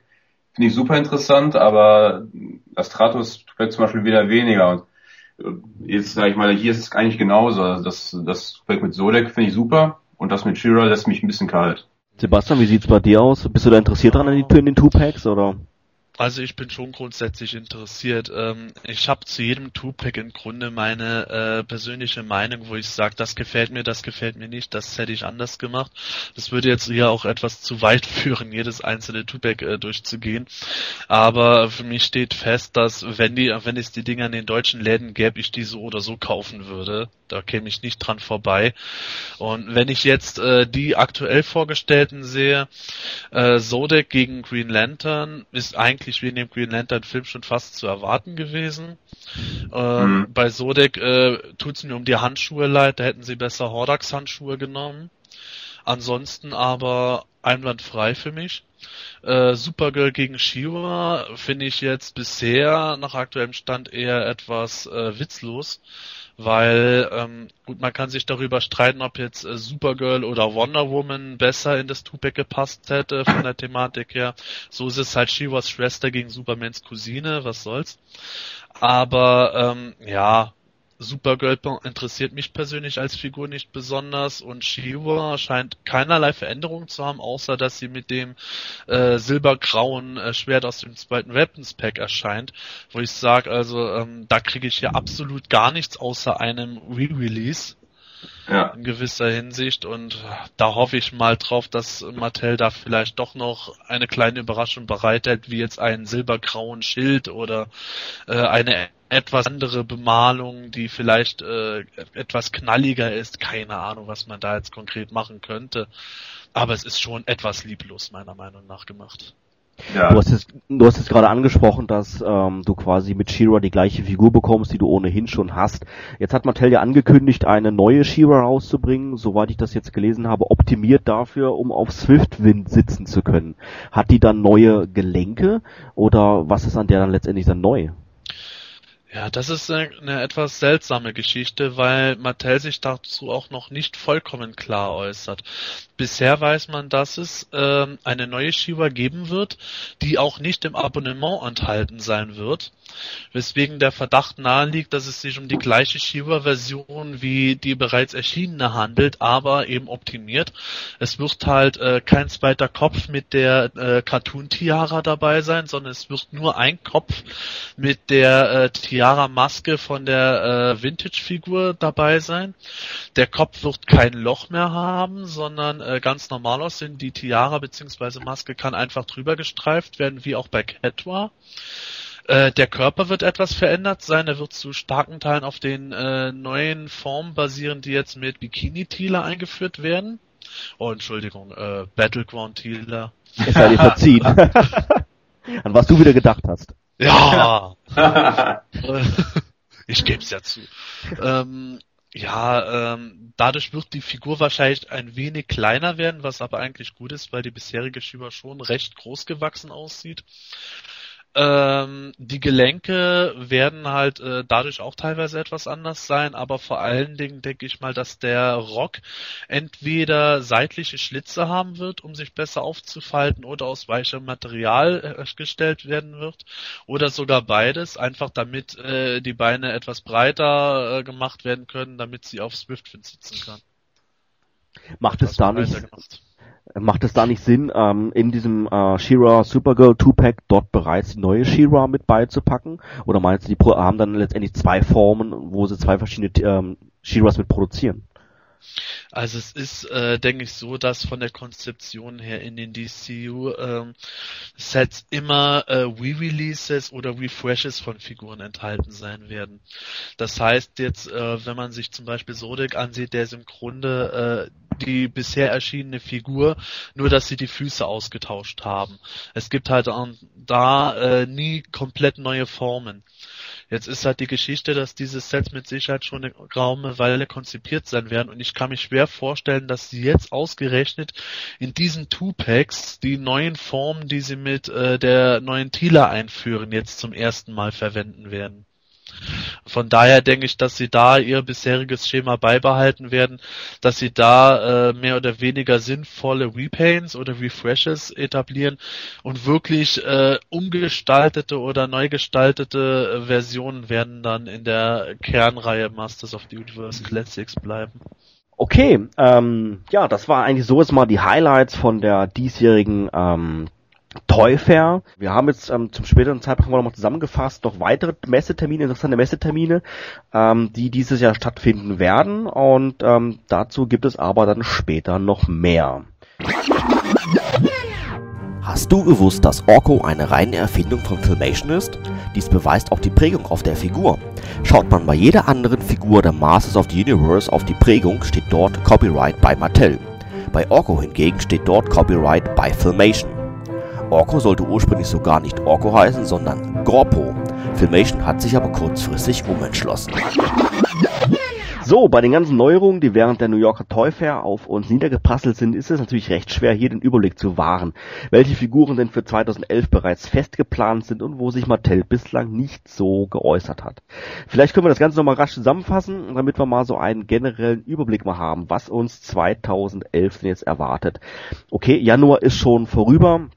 finde ich super interessant, aber das Stratos Tupac zum Beispiel wieder weniger. Und äh, jetzt sage ich mal, hier ist es eigentlich genauso. Also das, das Tupac mit Zodek finde ich super und das mit Shira lässt mich ein bisschen kalt. Sebastian, wie sieht's bei dir aus? Bist du da interessiert dran in, die, in den Two-Packs oder? Also ich bin schon grundsätzlich interessiert. Ähm, ich habe zu jedem Two-Pack im Grunde meine äh, persönliche Meinung, wo ich sage, das gefällt mir, das gefällt mir nicht, das hätte ich anders gemacht. Das würde jetzt hier auch etwas zu weit führen, jedes einzelne Two-Pack äh, durchzugehen. Aber für mich steht fest, dass wenn die, wenn es die Dinger in den deutschen Läden gäbe, ich die so oder so kaufen würde. Da käme ich nicht dran vorbei. Und wenn ich jetzt äh, die aktuell vorgestellten sehe, äh, Zodek gegen Green Lantern ist eigentlich wie in dem Green Lantern Film schon fast zu erwarten gewesen. Ähm, Mhm. Bei Zodek äh, tut es mir um die Handschuhe leid, da hätten sie besser Hordax Handschuhe genommen. Ansonsten aber einwandfrei für mich. Äh, Supergirl gegen Shiva finde ich jetzt bisher nach aktuellem Stand eher etwas äh, witzlos, weil ähm, gut, man kann sich darüber streiten, ob jetzt äh, Supergirl oder Wonder Woman besser in das Tupac gepasst hätte von der Thematik her. So ist es halt Shivas Schwester gegen Supermans Cousine, was soll's. Aber ähm, ja, Supergirl interessiert mich persönlich als Figur nicht besonders und Shiva scheint keinerlei Veränderung zu haben, außer dass sie mit dem äh, silbergrauen äh, Schwert aus dem zweiten Weapons Pack erscheint, wo ich sage, also ähm, da kriege ich ja absolut gar nichts außer einem Re-Release Ja. in gewisser Hinsicht und da hoffe ich mal drauf, dass Mattel da vielleicht doch noch eine kleine Überraschung bereithält, wie jetzt einen silbergrauen Schild oder äh, eine etwas andere Bemalung, die vielleicht äh, etwas knalliger ist. Keine Ahnung, was man da jetzt konkret machen könnte. Aber es ist schon etwas lieblos, meiner Meinung nach, gemacht. Ja. Du hast jetzt, du hast jetzt gerade angesprochen, dass ähm, du quasi mit She-Ra die gleiche Figur bekommst, die du ohnehin schon hast. Jetzt hat Mattel ja angekündigt, eine neue She-Ra rauszubringen, soweit ich das jetzt gelesen habe, optimiert dafür, um auf Swiftwind sitzen zu können. Hat die dann neue Gelenke oder was ist an der dann letztendlich dann neu? Ja, das ist eine, etwas seltsame Geschichte, weil Mattel sich dazu auch noch nicht vollkommen klar äußert. Bisher weiß man, dass es ähm, eine neue Shiva geben wird, die auch nicht im Abonnement enthalten sein wird, weswegen der Verdacht naheliegt, dass es sich um die gleiche Shiva-Version wie die bereits erschienene handelt, aber eben optimiert. Es wird halt äh, kein zweiter Kopf mit der äh, Cartoon-Tiara dabei sein, sondern es wird nur ein Kopf mit der äh, Tiara Tiara-Maske von der äh, Vintage-Figur dabei sein. Der Kopf wird kein Loch mehr haben, sondern äh, ganz normal aussehen. Die Tiara bzw. Maske kann einfach drüber gestreift werden, wie auch bei Cat war. Äh, der Körper wird etwas verändert sein. Er wird zu starken Teilen auf den äh, neuen Formen basieren, die jetzt mit Bikini-Tealer eingeführt werden. Oh, Entschuldigung, äh, Battleground-Tealer. Es sei dir verziehen. An was du wieder gedacht hast. Ja. ich geb's ja zu. Ähm, ja, ähm, dadurch wird die Figur wahrscheinlich ein wenig kleiner werden, was aber eigentlich gut ist, weil die bisherige Shiva schon recht groß gewachsen aussieht. Ähm, die Gelenke werden halt äh, dadurch auch teilweise etwas anders sein, aber vor allen Dingen denke ich mal, dass der Rock entweder seitliche Schlitze haben wird, um sich besser aufzufalten, oder aus weichem Material hergestellt werden wird, oder sogar beides, einfach damit äh, die Beine etwas breiter äh, gemacht werden können, damit sie auf Swiftfin sitzen kann. Macht es da nicht, Macht es da nicht Sinn, ähm, in diesem äh, She-Ra Supergirl 2-Pack dort bereits die neue She-Ra mit beizupacken? Oder meinst du, die haben dann letztendlich zwei Formen, wo sie zwei verschiedene ähm, She-Ras mit produzieren? Also es ist, äh, denke ich, so, dass von der Konzeption her in den DCU ähm, immer äh, Re-Releases oder Refreshes von Figuren enthalten sein werden. Das heißt jetzt, äh, wenn man sich zum Beispiel Sodek ansieht, der ist im Grunde äh, die bisher erschienene Figur, nur dass sie die Füße ausgetauscht haben. Es gibt halt da äh, nie komplett neue Formen. Jetzt ist halt die Geschichte, dass diese Sets mit Sicherheit schon eine geraume Weile konzipiert sein werden und ich kann mich schwer vorstellen, dass sie jetzt ausgerechnet in diesen Two-Packs die neuen Formen, die sie mit äh, der neuen Tila einführen, jetzt zum ersten Mal verwenden werden. Von daher denke ich, dass sie da ihr bisheriges Schema beibehalten werden, dass sie da äh, mehr oder weniger sinnvolle Repaints oder Refreshes etablieren und wirklich äh, umgestaltete oder neu gestaltete äh, Versionen werden dann in der Kernreihe Masters of the Universe Classics bleiben. Okay, ähm, ja, das war eigentlich so jetzt mal die Highlights von der diesjährigen ähm, Toy Fair. Wir haben jetzt ähm, zum späteren Zeitpunkt noch mal zusammengefasst noch weitere Messetermine, interessante Messetermine, ähm, die dieses Jahr stattfinden werden und ähm, dazu gibt es aber dann später noch mehr. Hast du gewusst, dass Orko eine reine Erfindung von Filmation ist? Dies beweist auch die Prägung auf der Figur. Schaut man bei jeder anderen Figur der Masters of the Universe auf die Prägung, steht dort Copyright by Mattel. Bei Orko hingegen steht dort Copyright by Filmation. Orko sollte ursprünglich sogar nicht Orko heißen, sondern Gorpo. Filmation hat sich aber kurzfristig umentschlossen. So, bei den ganzen Neuerungen, die während der New Yorker Toy Fair auf uns niedergeprasselt sind, ist es natürlich recht schwer, hier den Überblick zu wahren, welche Figuren denn für 2011 bereits festgeplant sind und wo sich Mattel bislang nicht so geäußert hat. Vielleicht können wir das Ganze nochmal rasch zusammenfassen, damit wir mal so einen generellen Überblick mal haben, was uns 2011 denn jetzt erwartet. Okay, Januar ist schon vorüber.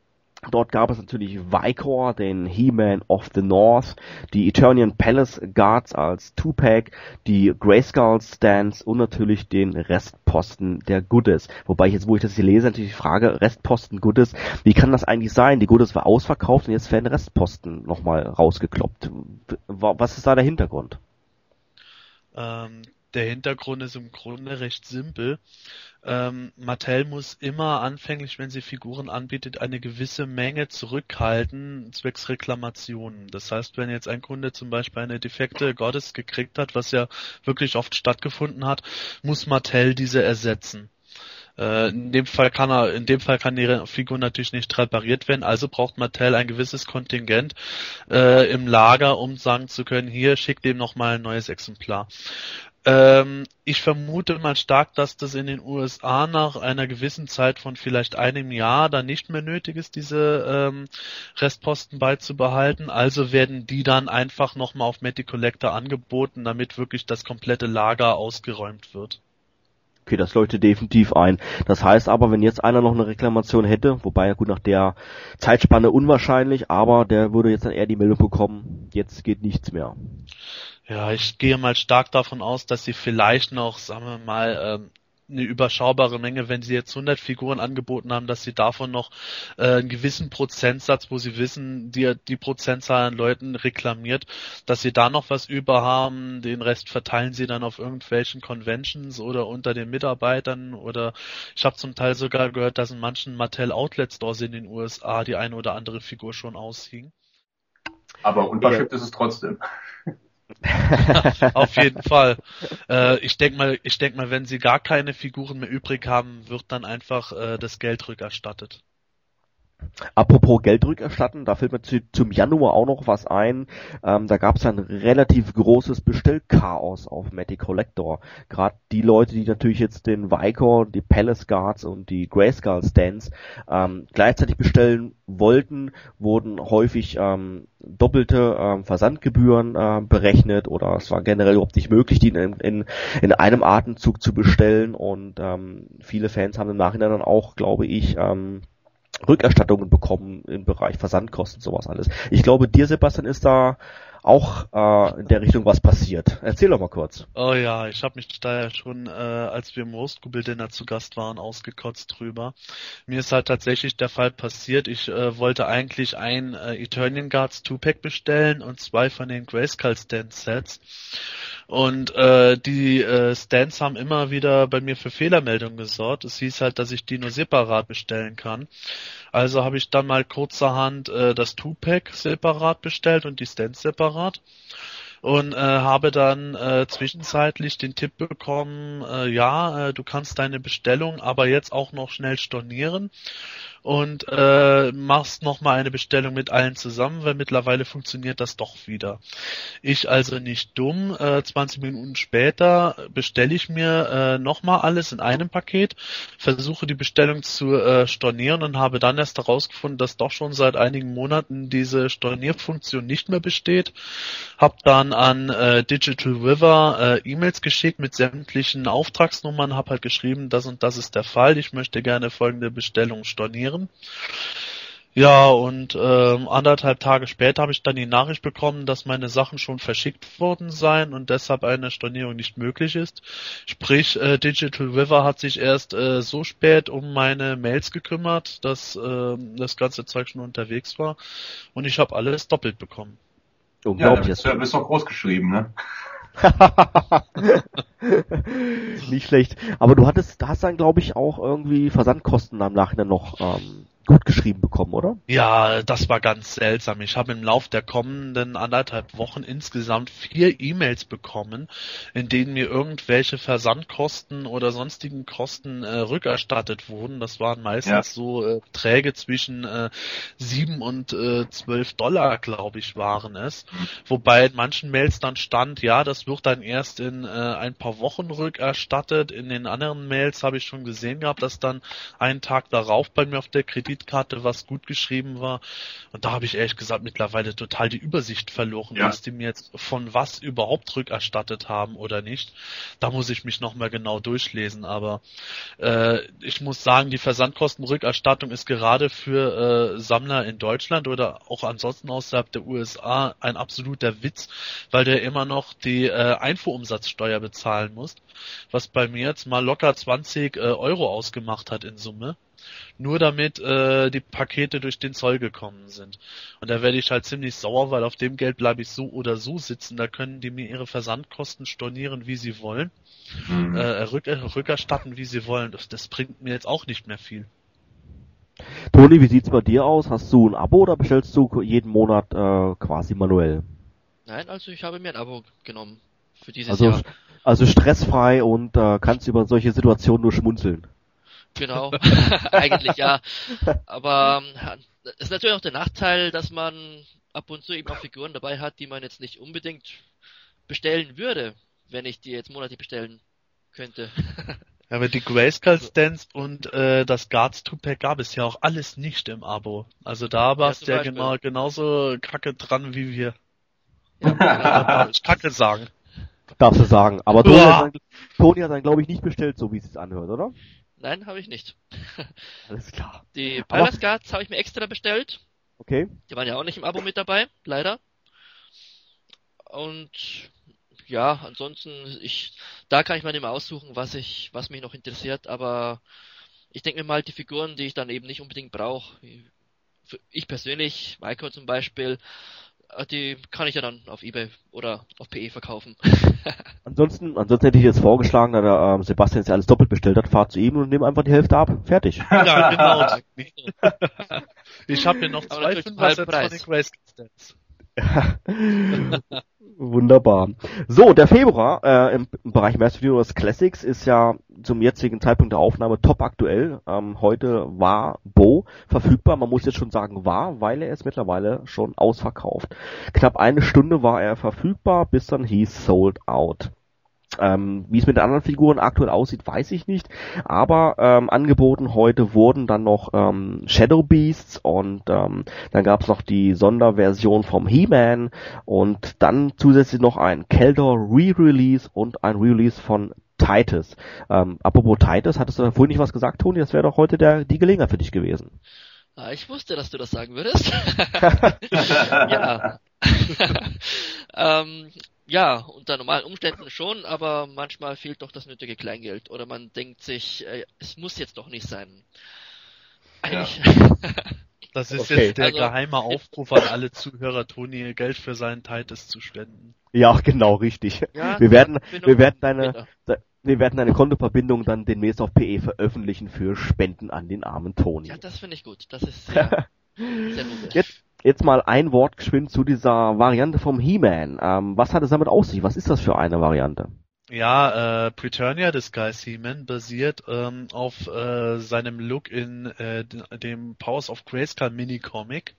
Dort gab es natürlich Vicor, den He-Man of the North, die Eternian Palace Guards als Two-Pack, die Grayskull Stands und natürlich den Restposten der Goodies. Wobei ich jetzt, wo ich das hier lese, natürlich frage, Restposten Goodies, wie kann das eigentlich sein? Die Goodies war ausverkauft und jetzt werden Restposten nochmal rausgekloppt. Was ist da der Hintergrund? Ähm, der Hintergrund ist im Grunde recht simpel. Ähm, Mattel muss immer anfänglich, wenn sie Figuren anbietet, eine gewisse Menge zurückhalten, zwecks Reklamationen. Das heißt, wenn jetzt ein Kunde zum Beispiel eine defekte Goddess gekriegt hat, was ja wirklich oft stattgefunden hat, muss Mattel diese ersetzen. Äh, in dem Fall kann er, in dem Fall kann die Figur natürlich nicht repariert werden, also braucht Mattel ein gewisses Kontingent äh, im Lager, um sagen zu können, hier schickt dem nochmal ein neues Exemplar. Ähm, ich vermute mal stark, dass das in den USA nach einer gewissen Zeit von vielleicht einem Jahr dann nicht mehr nötig ist, diese ähm, Restposten beizubehalten. Also werden die dann einfach nochmal auf Matty Collector angeboten, damit wirklich das komplette Lager ausgeräumt wird. Okay, das leuchtet definitiv ein. Das heißt aber, wenn jetzt einer noch eine Reklamation hätte, wobei ja gut nach der Zeitspanne unwahrscheinlich, aber der würde jetzt dann eher die Meldung bekommen, jetzt geht nichts mehr. Ja, ich gehe mal stark davon aus, dass sie vielleicht noch, sagen wir mal, ähm, eine überschaubare Menge, wenn sie jetzt 100 Figuren angeboten haben, dass sie davon noch äh, einen gewissen Prozentsatz, wo sie wissen, die, die Prozentzahl an Leuten reklamiert, dass sie da noch was über haben, den Rest verteilen sie dann auf irgendwelchen Conventions oder unter den Mitarbeitern oder ich habe zum Teil sogar gehört, dass in manchen Mattel Outlet Stores in den USA die eine oder andere Figur schon aushing. Aber unverschickt ja. ist es trotzdem. Auf jeden Fall. Äh, ich denke mal, ich denke mal, wenn sie gar keine Figuren mehr übrig haben, wird dann einfach äh, das Geld rückerstattet. Apropos Geld rückerstatten, da fällt mir zu, zum Januar auch noch was ein. Ähm, da gab es ein relativ großes Bestellchaos auf Matty Collector. Gerade die Leute, die natürlich jetzt den Vicor, die Palace Guards und die Grayskull Stands ähm, gleichzeitig bestellen wollten, wurden häufig ähm, doppelte ähm, Versandgebühren äh, berechnet oder es war generell überhaupt nicht möglich, die in, in, in einem Atemzug zu bestellen und ähm, viele Fans haben im Nachhinein dann auch, glaube ich, ähm, Rückerstattungen bekommen im Bereich Versandkosten, sowas alles. Ich glaube, dir, Sebastian, ist da auch äh, in der Richtung was passiert. Erzähl doch mal kurz. Oh ja, ich habe mich da ja schon, äh, als wir im Roastgubel Dinner zu Gast waren, ausgekotzt drüber. Mir ist halt tatsächlich der Fall passiert. Ich äh, wollte eigentlich ein äh, Eternian Guards 2-Pack bestellen und zwei von den Grayskull Stand Sets. Und äh, die äh, Stands haben immer wieder bei mir für Fehlermeldungen gesorgt. Es hieß halt, dass ich die nur separat bestellen kann. Also habe ich dann mal kurzerhand äh, das Two-Pack separat bestellt und die Stands separat und äh, habe dann äh, zwischenzeitlich den Tipp bekommen, äh, ja, äh, du kannst deine Bestellung aber jetzt auch noch schnell stornieren und äh, machst nochmal eine Bestellung mit allen zusammen, weil mittlerweile funktioniert das doch wieder. Ich also nicht dumm, äh, 20 Minuten später bestelle ich mir äh, nochmal alles in einem Paket, versuche die Bestellung zu äh, stornieren und habe dann erst herausgefunden, dass doch schon seit einigen Monaten diese Stornierfunktion nicht mehr besteht. Hab dann an äh, Digital River äh, E-Mails geschickt mit sämtlichen Auftragsnummern, hab halt geschrieben, das und das ist der Fall, ich möchte gerne folgende Bestellung stornieren funktionieren. Ja, und ähm, anderthalb Tage später habe ich dann die Nachricht bekommen, dass meine Sachen schon verschickt worden seien und deshalb eine Stornierung nicht möglich ist. Sprich, äh, Digital River hat sich erst äh, so spät um meine Mails gekümmert, dass äh, das ganze Zeug schon unterwegs war und ich habe alles doppelt bekommen. Unglaublich. Ja, du bist doch groß geschrieben, ne? Nicht schlecht. Aber du hattest, hast dann glaube ich auch irgendwie Versandkosten am Nachhinein noch ähm, gut geschrieben bekommen, oder? Ja, das war ganz seltsam. Ich habe im Lauf der kommenden anderthalb Wochen insgesamt vier E-Mails bekommen, in denen mir irgendwelche Versandkosten oder sonstigen Kosten äh, rückerstattet wurden. Das waren meistens ja. so äh, Träge zwischen äh, sieben und äh, zwölf Dollar, glaube ich, waren es. Wobei in manchen Mails dann stand, ja, das wird dann erst in äh, ein paar Wochen rückerstattet. In den anderen Mails habe ich schon gesehen gehabt, dass dann einen Tag darauf bei mir auf der Kredit Kreditkarte, was gut geschrieben war. Und da habe ich ehrlich gesagt mittlerweile total die Übersicht verloren, ja. was die mir jetzt von was überhaupt rückerstattet haben oder nicht. Da muss ich mich nochmal genau durchlesen. Aber äh, ich muss sagen, die Versandkostenrückerstattung ist gerade für äh, Sammler in Deutschland oder auch ansonsten außerhalb der USA ein absoluter Witz, weil der immer noch die äh, Einfuhrumsatzsteuer bezahlen muss, was bei mir jetzt mal locker 20 äh, Euro ausgemacht hat in Summe nur damit äh, die Pakete durch den Zoll gekommen sind. Und da werde ich halt ziemlich sauer, weil auf dem Geld bleibe ich so oder so sitzen. Da können die mir ihre Versandkosten stornieren, wie sie wollen, mhm. äh, rück, rückerstatten, wie sie wollen. Das, das bringt mir jetzt auch nicht mehr viel. Toni, wie sieht's bei dir aus? Hast du ein Abo oder bestellst du jeden Monat äh, quasi manuell? Nein, also ich habe mir ein Abo genommen für dieses also, Jahr. Also stressfrei und äh, kannst über solche Situationen nur schmunzeln. Genau, eigentlich ja. Aber ähm, es ist natürlich auch der Nachteil, dass man ab und zu eben auch Figuren dabei hat, die man jetzt nicht unbedingt bestellen würde, wenn ich die jetzt monatlich bestellen könnte. Ja, aber die Grayskull Stands und äh, das Guards 2-Pack gab es ja auch alles nicht im Abo. Also da warst ja, ja genau, genauso kacke dran wie wir. Ja, ich kacke sagen. Darfst du sagen. Aber Toni hat, Toni hat dann, glaube ich, nicht bestellt, so wie es sich anhört, oder? Nein, habe ich nicht. Alles klar. Die Palace Guards habe ich mir extra bestellt. Okay. Die waren ja auch nicht im Abo mit dabei, leider. Und ja, ansonsten, ich, da kann ich mir nicht mehr aussuchen, was ich, was mich noch interessiert, aber ich denke mir mal, die Figuren, die ich dann eben nicht unbedingt brauche, ich persönlich, Maiko zum Beispiel, die kann ich ja dann auf Ebay oder auf PE verkaufen. ansonsten, ansonsten hätte ich jetzt vorgeschlagen, da der, ähm, Sebastian jetzt alles doppelt bestellt hat, fahrt zu ihm und nehmt einfach die Hälfte ab. Fertig. Ja, genau. ich habe hier noch zwei Fünfer Sonic Race. Wunderbar. So, der Februar äh, im, im Bereich Master Universe Classics ist ja zum jetzigen Zeitpunkt der Aufnahme top aktuell. Ähm, heute war Bo verfügbar. Man muss jetzt schon sagen war, weil er ist mittlerweile schon ausverkauft. Knapp eine Stunde war er verfügbar, bis dann hieß sold out. Ähm, Wie es mit den anderen Figuren aktuell aussieht, weiß ich nicht. Aber ähm, angeboten heute wurden dann noch ähm, Shadow Beasts und ähm, dann gab es noch die Sonderversion vom He-Man und dann zusätzlich noch ein Keldor Re-Release und ein Re-Release von Titus. Ähm, apropos Titus, hattest du da vorhin nicht was gesagt, Toni? Das wäre doch heute der, die Gelegenheit für dich gewesen. Ah, ich wusste, dass du das sagen würdest. ja. ähm, ja, unter normalen Umständen schon, aber manchmal fehlt doch das nötige Kleingeld. Oder man denkt sich, äh, es muss jetzt doch nicht sein. Eigentlich. Ja. Das ist okay. jetzt der also, geheime Aufruf an alle Zuhörer, Toni, Geld für seinen Titus zu spenden. Ja, genau, richtig. Ja, wir werden, wir werden deine, wir werden deine Kontoverbindung dann demnächst auf PE veröffentlichen für Spenden an den armen Toni. Ja, das finde ich gut. Das ist sehr, sehr gut. Jetzt, Jetzt mal ein Wort geschwind zu dieser Variante vom He-Man. Ähm, was hat es damit auf sich? Was ist das für eine Variante? Ja, äh, Preturnia Disguise He-Man basiert ähm, auf äh, seinem Look in äh, dem Powers of Grayskull Mini-Comic,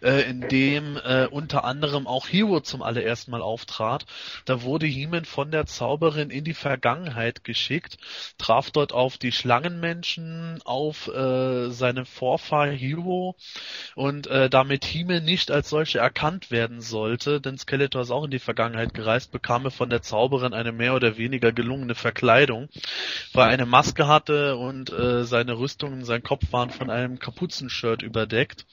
äh, in dem äh, unter anderem auch Hero zum allerersten Mal auftrat. Da wurde He-Man von der Zauberin in die Vergangenheit geschickt, traf dort auf die Schlangenmenschen, auf äh, seinen Vorfahr Hero und äh, damit He-Man nicht als solche erkannt werden sollte, denn Skeletor ist auch in die Vergangenheit gereist, bekam er von der Zauberin eine mehr mehr oder weniger gelungene Verkleidung, weil er eine Maske hatte und äh, seine Rüstung und sein Kopf waren von einem Kapuzenshirt überdeckt.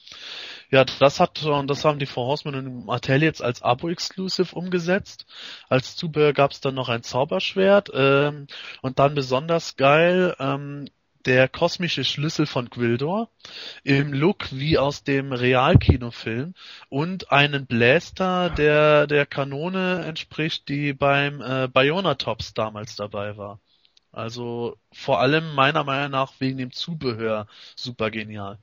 Ja, das hat und das haben die Four Horsemen und Mattel jetzt als Abo-Exclusive umgesetzt. Als Zubehör gab es dann noch ein Zauberschwert ähm, und dann besonders geil ähm, der kosmische Schlüssel von Gwildor im Look wie aus dem Realkinofilm und einen Blaster, der der Kanone entspricht, die beim äh, Bionatops damals dabei war. Also vor allem meiner Meinung nach wegen dem Zubehör super genial.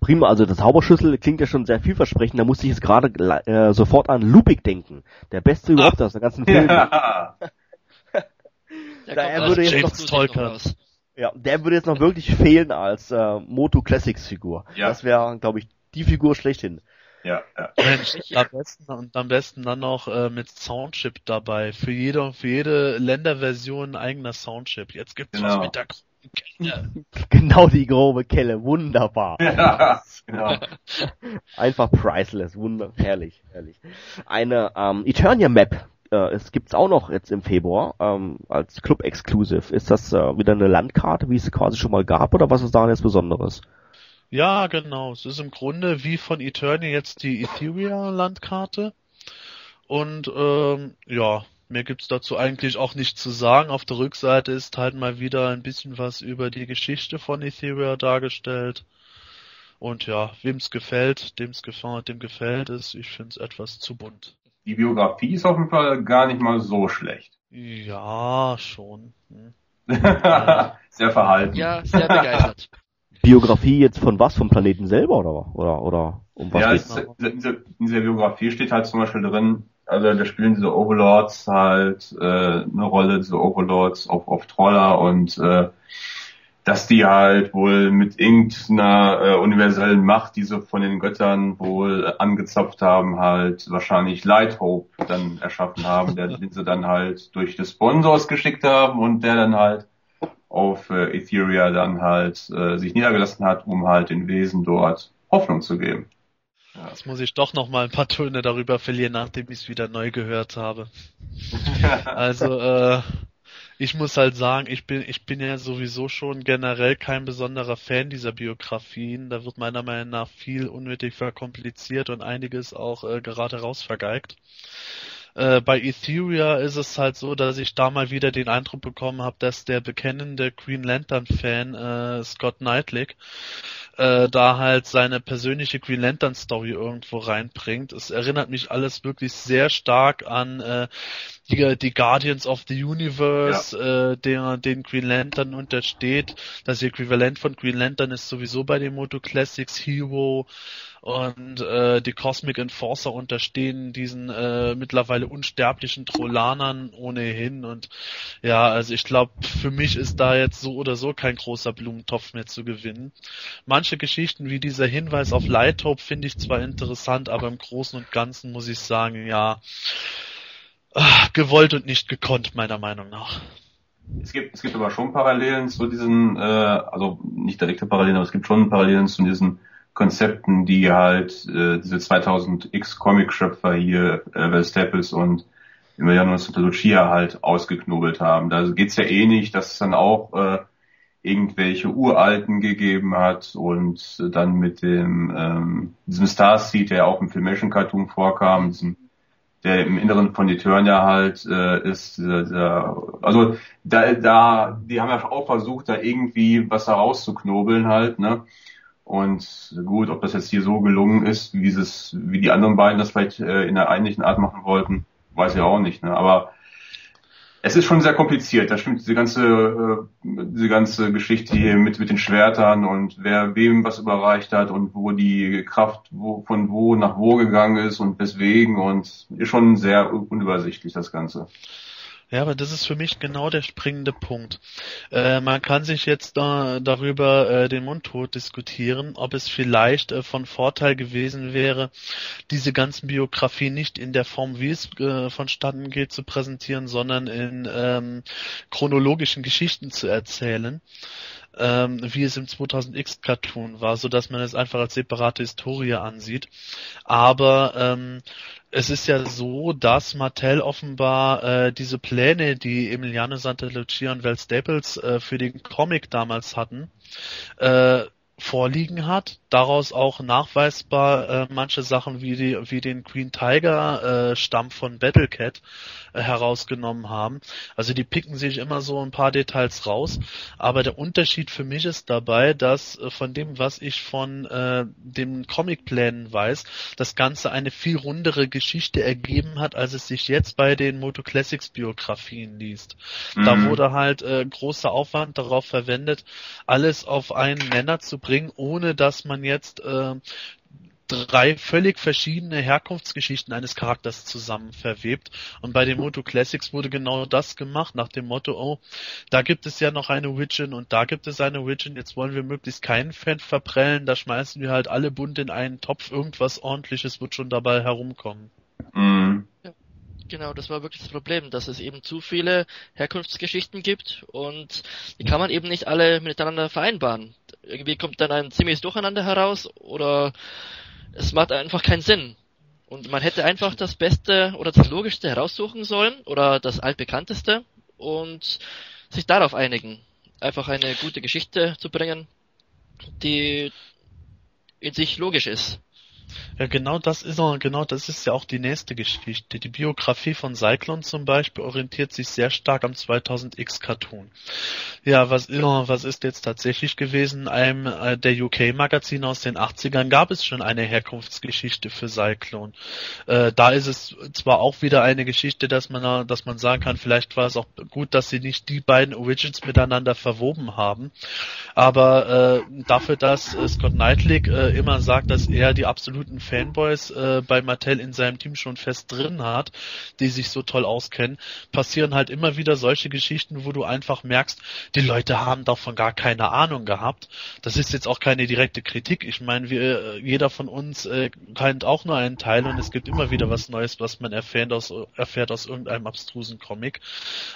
Prima, also das Zauberschlüssel klingt ja schon sehr vielversprechend. Da musste ich jetzt gerade äh, sofort an Lupik denken. Der beste überhaupt aus der ganzen Film. Ja. da würde jetzt noch raus. Ja, der würde jetzt noch wirklich fehlen als äh, Moto Classics Figur. Ja. Das wäre, glaube ich, die Figur schlechthin. Ja, ja. Mensch, am besten, und am besten dann noch äh, mit Soundchip dabei. Für jede, für jede Länderversion ein eigener Soundchip. Jetzt gibt's genau. was mit der Kelle. Genau die grobe Kelle, wunderbar. Ja, genau. Einfach priceless, wunder, herrlich, herrlich. Eine ähm, Eternia Map äh, es gibt's auch noch jetzt im Februar ähm, als Club Exclusive. Ist das äh, wieder eine Landkarte, wie es quasi schon mal gab, oder was ist daran jetzt Besonderes? Ja, genau. Es ist im Grunde wie von Eternia jetzt die Ethereum-Landkarte. Und ähm, ja, mehr gibt's dazu eigentlich auch nicht zu sagen. Auf der Rückseite ist halt mal wieder ein bisschen was über die Geschichte von Ethereum dargestellt. Und ja, wem's gefällt, dem's gefällt, dem gefällt es. Ich find's etwas zu bunt die Biografie ist auf jeden Fall gar nicht mal so schlecht. Ja, schon. Hm. sehr verhalten. Ja, sehr begeistert. Biografie jetzt von was? Vom Planeten selber oder oder oder um was? Ja, es, in, dieser, in dieser Biografie steht halt zum Beispiel drin, also da spielen diese Overlords halt äh, eine Rolle, diese Overlords auf, auf Troller und äh, dass die halt wohl mit irgendeiner äh, universellen Macht, die sie von den Göttern wohl äh, angezapft haben, halt wahrscheinlich Light Hope dann erschaffen haben, der, den sie dann halt durch die Sponsors geschickt haben und der dann halt auf äh, Etheria dann halt äh, sich niedergelassen hat, um halt den Wesen dort Hoffnung zu geben. Ja. Jetzt muss ich doch noch mal ein paar Töne darüber verlieren, nachdem ich es wieder neu gehört habe. also äh, ich muss halt sagen, ich bin, ich bin ja sowieso schon generell kein besonderer Fan dieser Biografien. Da wird meiner Meinung nach viel unnötig verkompliziert und einiges auch äh, gerade raus vergeigt. Äh, bei Etheria ist es halt so, dass ich da mal wieder den Eindruck bekommen habe, dass der bekennende Green Lantern-Fan äh, Scott Knightlick äh, da halt seine persönliche Green Lantern Story irgendwo reinbringt. Es erinnert mich alles wirklich sehr stark an äh, die, die Guardians of the Universe, ja. äh, der den Green Lantern untersteht. Das Äquivalent von Green Lantern ist sowieso bei den Moto Classics Hero und äh, die Cosmic Enforcer unterstehen diesen äh, mittlerweile unsterblichen Trollanern ohnehin und ja, also ich glaube, für mich ist da jetzt so oder so kein großer Blumentopf mehr zu gewinnen. Manche Geschichten wie dieser Hinweis auf Light Hope finde ich zwar interessant, aber im Großen und Ganzen muss ich sagen, ja, ach, gewollt und nicht gekonnt, meiner Meinung nach. Es gibt, es gibt aber schon Parallelen zu diesen, äh, also nicht direkte Parallelen, aber es gibt schon Parallelen zu diesen Konzepten, die halt äh, diese 2000X Comic-Schöpfer hier, äh, Val Staples und Emiliano Santa Lucia halt ausgeknobelt haben. Da geht's ja eh nicht, dass es dann auch äh, irgendwelche Uralten gegeben hat und dann mit dem ähm, diesem Starseed, der ja auch im Filmation Cartoon vorkam, diesem, der im Inneren von Eternia halt äh, ist, äh, der, also da, da, die haben ja auch versucht, da irgendwie was herauszuknobeln halt, ne? Und gut, ob das jetzt hier so gelungen ist, wie es, wie die anderen beiden das vielleicht äh, in einer ähnlichen Art machen wollten, weiß ich auch nicht. Ne? Aber es ist schon sehr kompliziert. Da stimmt diese ganze, äh, diese ganze Geschichte hier mit mit den Schwertern und wer wem was überreicht hat und wo die Kraft wo, von wo nach wo gegangen ist und weswegen und ist schon sehr unübersichtlich das Ganze. Ja, aber das ist für mich genau der springende Punkt. Äh, man kann sich jetzt da, darüber äh, den Mund tot diskutieren, ob es vielleicht äh, von Vorteil gewesen wäre, diese ganzen Biografien nicht in der Form, wie es äh, vonstatten geht, zu präsentieren, sondern in ähm, chronologischen Geschichten zu erzählen ähm, wie es im 2000X Cartoon war, so dass man es einfach als separate Historie ansieht. Aber ähm, es ist ja so, dass Mattel offenbar äh, diese Pläne, die Emiliano Santa Lucia und Val Staples äh, für den Comic damals hatten, äh, vorliegen hat, daraus auch nachweisbar äh, manche Sachen wie die wie den Queen Tiger äh, Stamm von Battlecat äh, herausgenommen haben. Also die picken sich immer so ein paar Details raus, aber der Unterschied für mich ist dabei, dass äh, von dem, was ich von äh, den Comicplänen weiß, das Ganze eine viel rundere Geschichte ergeben hat, als es sich jetzt bei den Moto Classics Biografien liest. Mhm. Da wurde halt äh, großer Aufwand darauf verwendet, alles auf einen Nenner zu bringen, ohne dass man jetzt äh, drei völlig verschiedene Herkunftsgeschichten eines Charakters zusammen verwebt. Und bei den Moto Classics wurde genau das gemacht, nach dem Motto, oh, da gibt es ja noch eine Widget und da gibt es eine Widget, jetzt wollen wir möglichst keinen Fan verprellen, da schmeißen wir halt alle bunt in einen Topf, irgendwas ordentliches wird schon dabei herumkommen. Mhm. Ja. Genau, das war wirklich das Problem, dass es eben zu viele Herkunftsgeschichten gibt und die kann man eben nicht alle miteinander vereinbaren. Irgendwie kommt dann ein ziemliches Durcheinander heraus oder es macht einfach keinen Sinn. Und man hätte einfach das Beste oder das Logischste heraussuchen sollen oder das altbekannteste und sich darauf einigen. Einfach eine gute Geschichte zu bringen, die in sich logisch ist. Ja, genau das ist auch, genau das ist ja auch die nächste Geschichte. Die Biografie von Cyclone zum Beispiel orientiert sich sehr stark am 2000X Cartoon. Ja, was, was ist jetzt tatsächlich gewesen? In einem äh, der UK Magazine aus den 80ern gab es schon eine Herkunftsgeschichte für Cyclone. Äh, da ist es zwar auch wieder eine Geschichte, dass man, dass man sagen kann, vielleicht war es auch gut, dass sie nicht die beiden Origins miteinander verwoben haben, aber äh, dafür, dass äh, Scott Knightley äh, immer sagt, dass er die absoluten Fanboys äh, bei Mattel in seinem Team schon fest drin hat, die sich so toll auskennen, passieren halt immer wieder solche Geschichten, wo du einfach merkst, die Leute haben davon gar keine Ahnung gehabt. Das ist jetzt auch keine direkte Kritik. Ich meine, wir, äh, jeder von uns äh, kennt auch nur einen Teil und es gibt immer wieder was Neues, was man erfährt aus, erfährt aus irgendeinem abstrusen Comic.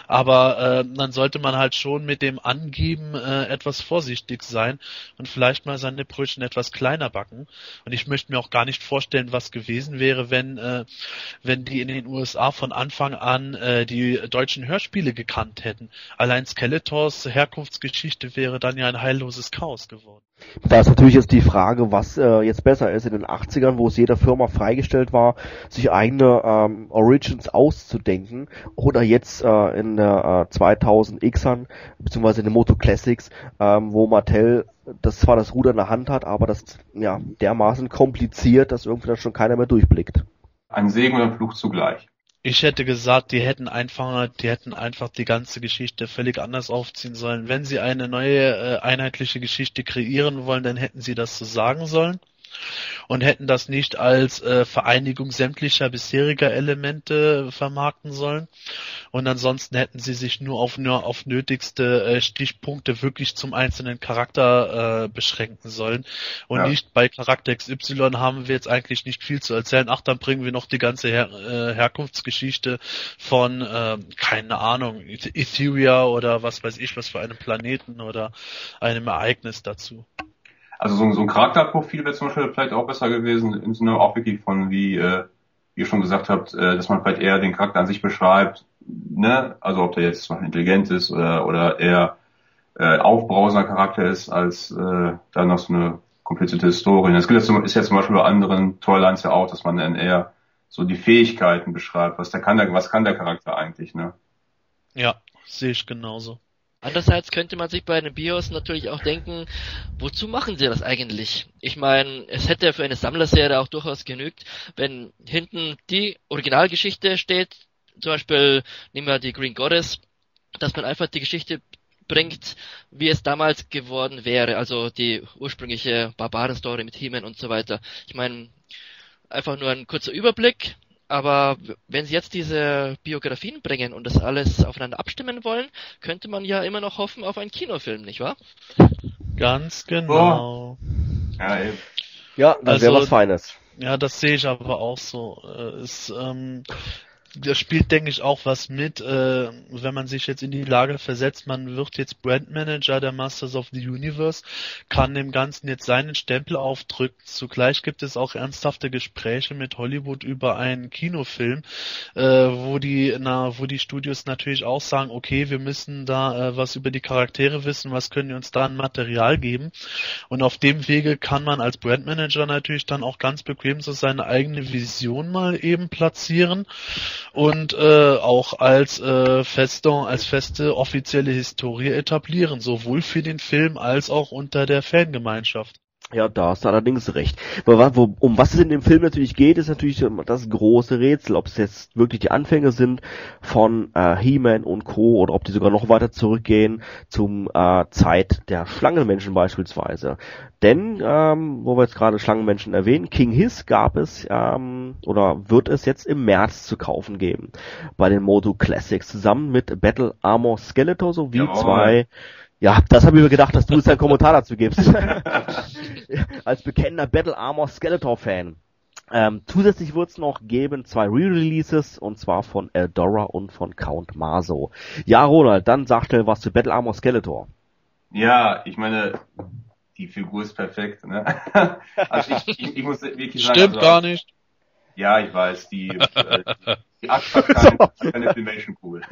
Aber äh, dann sollte man halt schon mit dem Angeben äh, etwas vorsichtig sein und vielleicht mal seine Brötchen etwas kleiner backen. Und ich möchte mir auch gar nicht vorstellen, was gewesen wäre, wenn, äh, wenn die in den USA von Anfang an äh, die deutschen Hörspiele gekannt hätten. Allein Skeletors Herkunftsgeschichte wäre dann ja ein heilloses Chaos geworden. Da ist natürlich jetzt die Frage, was äh, jetzt besser ist in den 80ern, wo es jeder Firma freigestellt war, sich eigene ähm, Origins auszudenken, oder jetzt äh, in der äh, 2000Xern, beziehungsweise in den Moto Classics, ähm, wo Mattel das zwar das Ruder in der Hand hat, aber das ja dermaßen kompliziert, dass irgendwie dann schon keiner mehr durchblickt. Ein Segen und ein Fluch zugleich. Ich hätte gesagt, die hätten einfach, die hätten einfach die ganze Geschichte völlig anders aufziehen sollen. Wenn sie eine neue äh, einheitliche Geschichte kreieren wollen, dann hätten sie das so sagen sollen und hätten das nicht als äh, Vereinigung sämtlicher bisheriger Elemente vermarkten sollen. Und ansonsten hätten sie sich nur auf nur auf nötigste äh, Stichpunkte wirklich zum einzelnen Charakter äh, beschränken sollen. Und ja. nicht bei Charakter XY haben wir jetzt eigentlich nicht viel zu erzählen. Ach, dann bringen wir noch die ganze Her äh, Herkunftsgeschichte von, äh, keine Ahnung, Etheria oder was weiß ich, was für einem Planeten oder einem Ereignis dazu. Also so, so ein Charakterprofil wäre zum Beispiel vielleicht auch besser gewesen, im Sinne auch wirklich von, wie, äh, wie ihr schon gesagt habt, äh, dass man vielleicht eher den Charakter an sich beschreibt, ne? Also ob der jetzt zum Beispiel intelligent ist oder, oder eher äh, aufbrausender Charakter ist, als äh, dann noch so eine komplizierte Historie. Das ist ja zum Beispiel bei anderen Toylines ja auch, dass man dann eher so die Fähigkeiten beschreibt. Was der kann der, was kann der Charakter eigentlich, ne? Ja, sehe ich genauso. Andererseits könnte man sich bei den BIOS natürlich auch denken, wozu machen sie das eigentlich? Ich meine, es hätte für eine Sammlerserie auch durchaus genügt, wenn hinten die Originalgeschichte steht, zum Beispiel nehmen wir die Green Goddess, dass man einfach die Geschichte bringt, wie es damals geworden wäre, also die ursprüngliche Barbaren-Story mit He-Man und so weiter. Ich meine, einfach nur ein kurzer Überblick, aber wenn sie jetzt diese Biografien bringen und das alles aufeinander abstimmen wollen, könnte man ja immer noch hoffen auf einen Kinofilm, nicht wahr? Ganz genau. Oh. Ja, eben. ja, das also, wäre was Feines. Ja, das sehe ich aber auch so. Äh, es, ähm, das spielt, denke ich, auch was mit, äh, wenn man sich jetzt in die Lage versetzt, man wird jetzt Brandmanager der Masters of the Universe, kann dem Ganzen jetzt seinen Stempel aufdrücken. Zugleich gibt es auch ernsthafte Gespräche mit Hollywood über einen Kinofilm, äh, wo die, na, wo die Studios natürlich auch sagen, okay, wir müssen da äh, was über die Charaktere wissen, was können die uns da an Material geben. Und auf dem Wege kann man als Brandmanager natürlich dann auch ganz bequem so seine eigene Vision mal eben platzieren und äh, auch als äh, feste, als feste offizielle Historie etablieren, sowohl für den Film als auch unter der Fangemeinschaft. Ja, da hast du allerdings recht. Wo, um was es in dem Film natürlich geht, ist natürlich das große Rätsel, ob es jetzt wirklich die Anfänge sind von äh, He-Man und Co. oder ob die sogar noch weiter zurückgehen zum äh, Zeit der Schlangenmenschen beispielsweise. Denn, ähm, wo wir jetzt gerade Schlangenmenschen erwähnen, King Hiss gab es ähm, oder wird es jetzt im März zu kaufen geben bei den Moto Classics zusammen mit Battle Armor Skeletor sowie Jawohl. zwei ja, das habe ich mir gedacht, dass du jetzt einen Kommentar dazu gibst. Als bekennender Battle Armor Skeletor Fan. Ähm, zusätzlich wird es noch geben zwei Re-Releases und zwar von Eldora und von Count Maso. Ja, Ronald, dann sag schnell was zu Battle Armor Skeletor. Ja, ich meine, die Figur ist perfekt. Ne? also ich, ich, ich muss wirklich sagen, Stimmt also, gar nicht. Ja, ich weiß, die, äh, die Axt hat keine, keine Filmation-Kugel.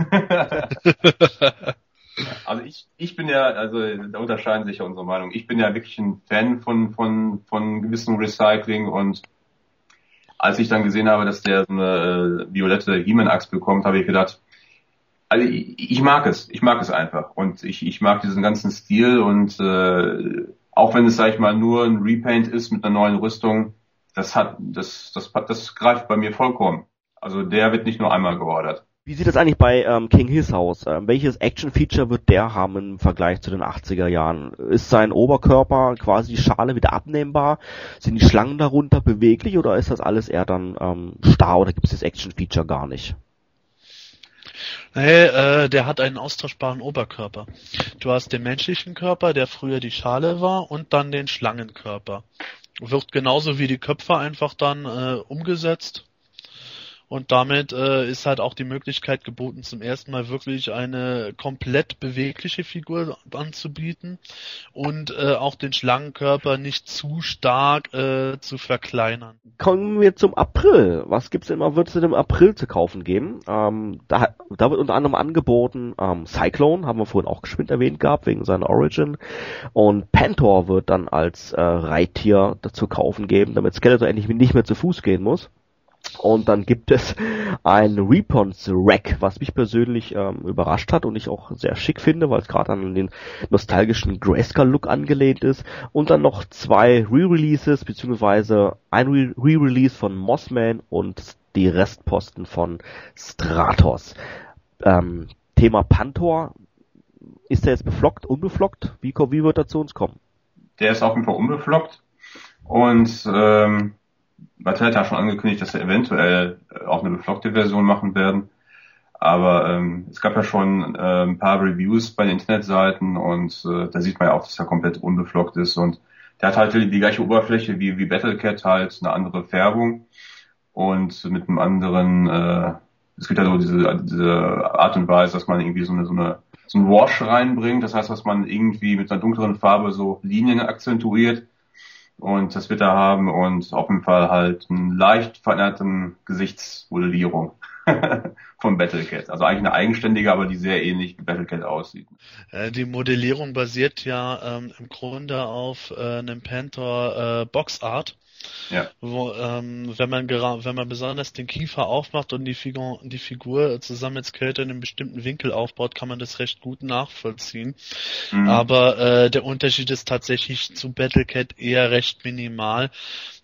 Also ich, ich bin ja, also da unterscheiden sich ja unsere Meinungen. Ich bin ja wirklich ein Fan von, von, von gewissem Recycling und als ich dann gesehen habe, dass der so eine äh, violette He-Man-Axt bekommt, habe ich gedacht, also ich, ich, mag es, ich mag es einfach und ich, ich mag diesen ganzen Stil und äh, auch wenn es, sag ich mal, nur ein Repaint ist mit einer neuen Rüstung, das hat, das, das, das greift bei mir vollkommen. Also der wird nicht nur einmal geordert. Wie sieht das eigentlich bei ähm, King His aus? Ähm, welches Action-Feature wird der haben im Vergleich zu den 80er Jahren? Ist sein Oberkörper quasi die Schale wieder abnehmbar? Sind die Schlangen darunter beweglich oder ist das alles eher dann ähm, starr oder gibt es das Action-Feature gar nicht? Nee, äh, der hat einen austauschbaren Oberkörper. Du hast den menschlichen Körper, der früher die Schale war, und dann den Schlangenkörper. Wird genauso wie die Köpfe einfach dann äh, umgesetzt Und damit äh, ist halt auch die Möglichkeit geboten, zum ersten Mal wirklich eine komplett bewegliche Figur anzubieten und äh, auch den Schlangenkörper nicht zu stark äh, zu verkleinern. Kommen wir zum April. Was gibt's denn, wird es denn im April zu kaufen geben? Ähm, da, da wird unter anderem angeboten ähm, Cyclone, haben wir vorhin auch geschwind erwähnt gehabt, wegen seiner Origin. Und Pantor wird dann als äh, Reittier zu kaufen geben, damit Skeletor endlich nicht mehr zu Fuß gehen muss. Und dann gibt es ein Repons Rack, was mich persönlich ähm, überrascht hat und ich auch sehr schick finde, weil es gerade an den nostalgischen Grayskull-Look angelehnt ist. Und dann noch zwei Re-Releases, beziehungsweise ein Re-Release von Mossman und die Restposten von Stratos. Ähm, Thema Pantor, ist der jetzt beflockt, unbeflockt? Wie, wie wird er zu uns kommen? Der ist auf jeden Fall unbeflockt. Und ähm, Mattel hat ja schon angekündigt, dass sie eventuell äh, auch eine beflockte Version machen werden. Aber ähm, es gab ja schon äh, ein paar Reviews bei den Internetseiten und äh, da sieht man ja auch, dass er komplett unbeflockt ist. Und der hat halt die gleiche Oberfläche wie, wie Battlecat, halt eine andere Färbung und mit einem anderen, äh, es gibt ja so diese, diese Art und Weise, dass man irgendwie so eine, so eine so ein Wash reinbringt. Das heißt, dass man irgendwie mit einer dunkleren Farbe so Linien akzentuiert und das wird er haben und auf jeden Fall halt einen leicht veränderten Gesichtsmodellierung von Battlecat. Also eigentlich eine eigenständige, aber die sehr ähnlich wie Battlecat aussieht. Äh, die Modellierung basiert ja ähm, im Grunde auf äh, einem Panther äh, Boxart. Ja. Wo, ähm, wenn man wenn man besonders den Kiefer aufmacht und die Figur, die Figur zusammen mit Skeletor in einem bestimmten Winkel aufbaut, kann man das recht gut nachvollziehen. Mhm. Aber äh, der Unterschied ist tatsächlich zu Battlecat eher recht minimal.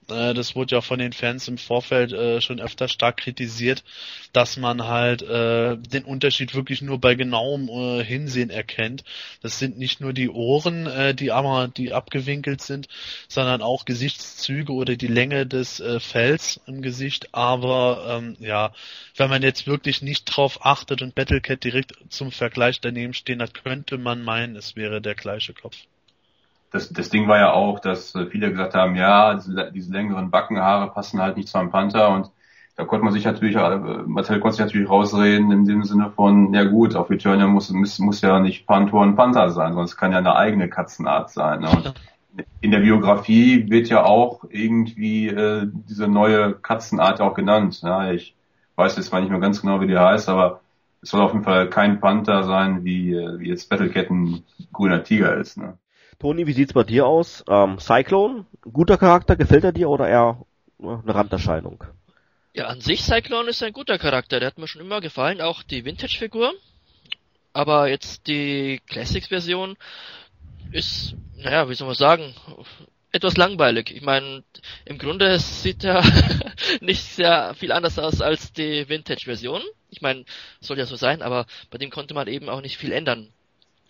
Äh, das wurde ja von den Fans im Vorfeld äh, schon öfter stark kritisiert, dass man halt äh, den Unterschied wirklich nur bei genauem äh, Hinsehen erkennt. Das sind nicht nur die Ohren, äh, die aber die abgewinkelt sind, sondern auch Gesichtszüge oder die Länge des äh, Fells im Gesicht. Aber ähm, ja, wenn man jetzt wirklich nicht drauf achtet und Battlecat direkt zum Vergleich daneben stehen hat, könnte man meinen, es wäre der gleiche Kopf das, das Ding war ja auch, dass äh, viele gesagt haben, ja, diese, diese längeren Backenhaare passen halt nicht zu einem Panther und da konnte man sich natürlich, äh, Marcel konnte sich natürlich rausreden in dem Sinne von, ja gut, auf Eternia muss, muss, muss ja nicht Panther ein Panther sein, sonst kann ja eine eigene Katzenart sein. Ne? Und in der Biografie wird ja auch irgendwie äh, diese neue Katzenart auch genannt. Ja, ich weiß jetzt zwar nicht mehr ganz genau, wie die heißt, aber es soll auf jeden Fall kein Panther sein, wie, äh, wie jetzt Battlecat ein grüner Tiger ist. Ne? Toni, wie sieht's bei dir aus? Ähm, Cyclone, guter Charakter, gefällt er dir oder eher äh, eine Randerscheinung? Ja, an sich Cyclone ist ein guter Charakter, der hat mir schon immer gefallen, auch die Vintage-Figur. Aber jetzt die Classics-Version ist, naja, wie soll man sagen, etwas langweilig. Ich meine, im Grunde sieht er nicht sehr viel anders aus als die Vintage-Version. Ich meine, soll ja so sein, aber bei dem konnte man eben auch nicht viel ändern.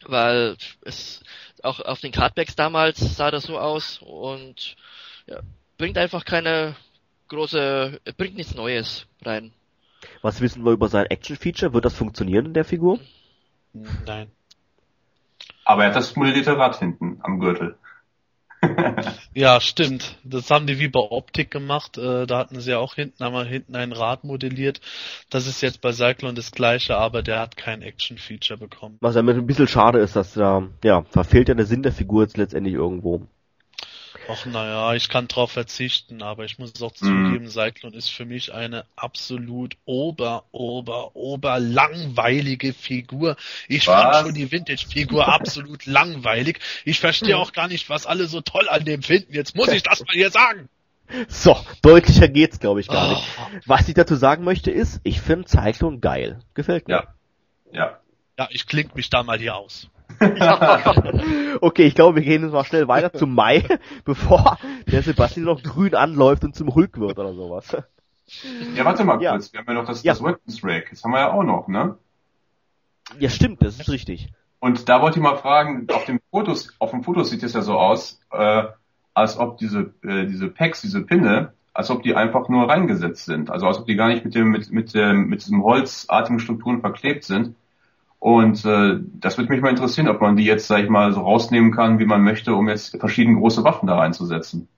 Weil es auch auf den Cardbacks damals sah das so aus und ja, bringt einfach keine große, bringt nichts Neues rein. Was wissen wir über sein Action-Feature? Wird das funktionieren in der Figur? Nein. Aber er hat das modellierte Rad hinten am Gürtel. Ja, stimmt. Das haben die wie bei Optik gemacht. Äh, da hatten sie ja auch hinten einmal hinten ein Rad modelliert. Das ist jetzt bei Cyclone das gleiche, aber der hat kein Action-Feature bekommen. Was ja ein bisschen schade ist, dass da, ja, verfehlt ja der Sinn der Figur jetzt letztendlich irgendwo. Ach naja, ich kann drauf verzichten, aber ich muss es auch mhm. zugeben, Cyclone ist für mich eine absolut ober, ober, ober langweilige Figur. Ich was? fand schon die Vintage-Figur absolut langweilig. Ich verstehe auch gar nicht, was alle so toll an dem finden. Jetzt muss ich das mal hier sagen. So, deutlicher geht's, glaube ich, gar oh. nicht. Was ich dazu sagen möchte ist, ich finde Cyclone geil. Gefällt mir. Ja. Ja. Ja, ich kling mich da mal hier aus. okay, ich glaube, wir gehen jetzt mal schnell weiter zum Mai, bevor der Sebastian noch grün anläuft und zum Hulk wird oder sowas. Ja, warte mal ja. kurz. Wir haben ja noch das, ja. das Weapons Rack. Das haben wir ja auch noch, ne? Ja, stimmt, das ist richtig. Und da wollte ich mal fragen, auf dem Fotos, auf dem Foto sieht es ja so aus, äh, als ob diese, äh, diese Packs, diese Pinne, als ob die einfach nur reingesetzt sind. Also als ob die gar nicht mit dem, mit, mit, dem, mit diesem holzartigen Strukturen verklebt sind, und äh, das würde mich mal interessieren, ob man die jetzt, sag ich mal, so rausnehmen kann, wie man möchte, um jetzt verschiedene große Waffen da reinzusetzen.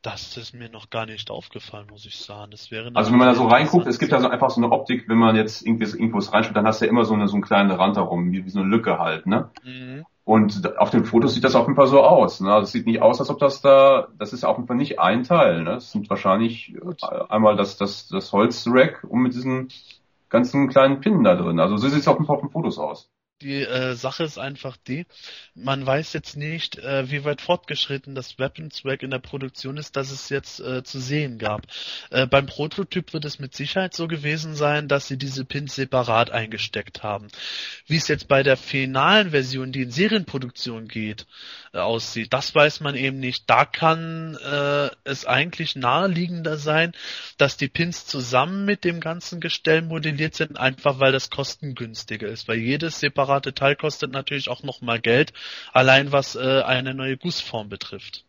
Das ist mir noch gar nicht aufgefallen, muss ich sagen. Das wäre Also wenn man da so reinguckt, es gibt da so einfach so eine Optik, wenn man jetzt irgendwie so Infos reinschaut, dann hast du ja immer so eine so einen kleinen Rand darum, wie, wie so eine Lücke halt, ne? Mhm. Und auf den Fotos sieht das auf jeden Fall so aus. Ne? Das sieht nicht aus, als ob das da, das ist auf jeden Fall nicht ein Teil. Ne? Das sind wahrscheinlich äh, einmal das, das, das Holzrack und mit diesen ganzen kleinen Pinnen da drin. Also so sieht es auf den Fotos aus. Die äh, Sache ist einfach die, man weiß jetzt nicht, äh, wie weit fortgeschritten das Weapons-Rack in der Produktion ist, dass es jetzt äh, zu sehen gab. Äh, beim Prototyp wird es mit Sicherheit so gewesen sein, dass sie diese Pins separat eingesteckt haben. Wie es jetzt bei der finalen Version, die in Serienproduktion geht, äh, aussieht, das weiß man eben nicht. Da kann äh, es eigentlich naheliegender sein, dass die Pins zusammen mit dem ganzen Gestell modelliert sind, einfach weil das kostengünstiger ist, weil jedes separate Teil kostet natürlich auch nochmal Geld, allein was äh, eine neue Gussform betrifft.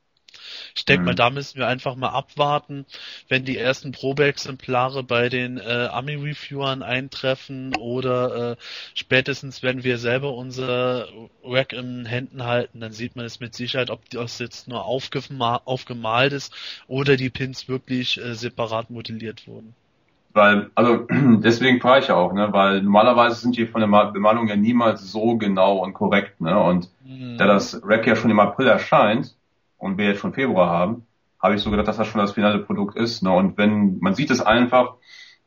Ich denke Mhm. mal, da müssen wir einfach mal abwarten, wenn die ersten Probeexemplare bei den äh, Ami-Reviewern eintreffen oder äh, spätestens, wenn wir selber unser Rack in Händen halten, dann sieht man es mit Sicherheit, ob das jetzt nur aufgema aufgemalt ist oder die Pins wirklich äh, separat modelliert wurden. Weil, also deswegen frage ich ja auch, ne? Weil normalerweise sind die von der Ma- Bemalung ja niemals so genau und korrekt, ne? Und Mhm. da das Rack ja schon im April erscheint und wir jetzt schon Februar haben, habe ich so gedacht, dass das schon das finale Produkt ist. Ne? Und wenn man sieht es einfach,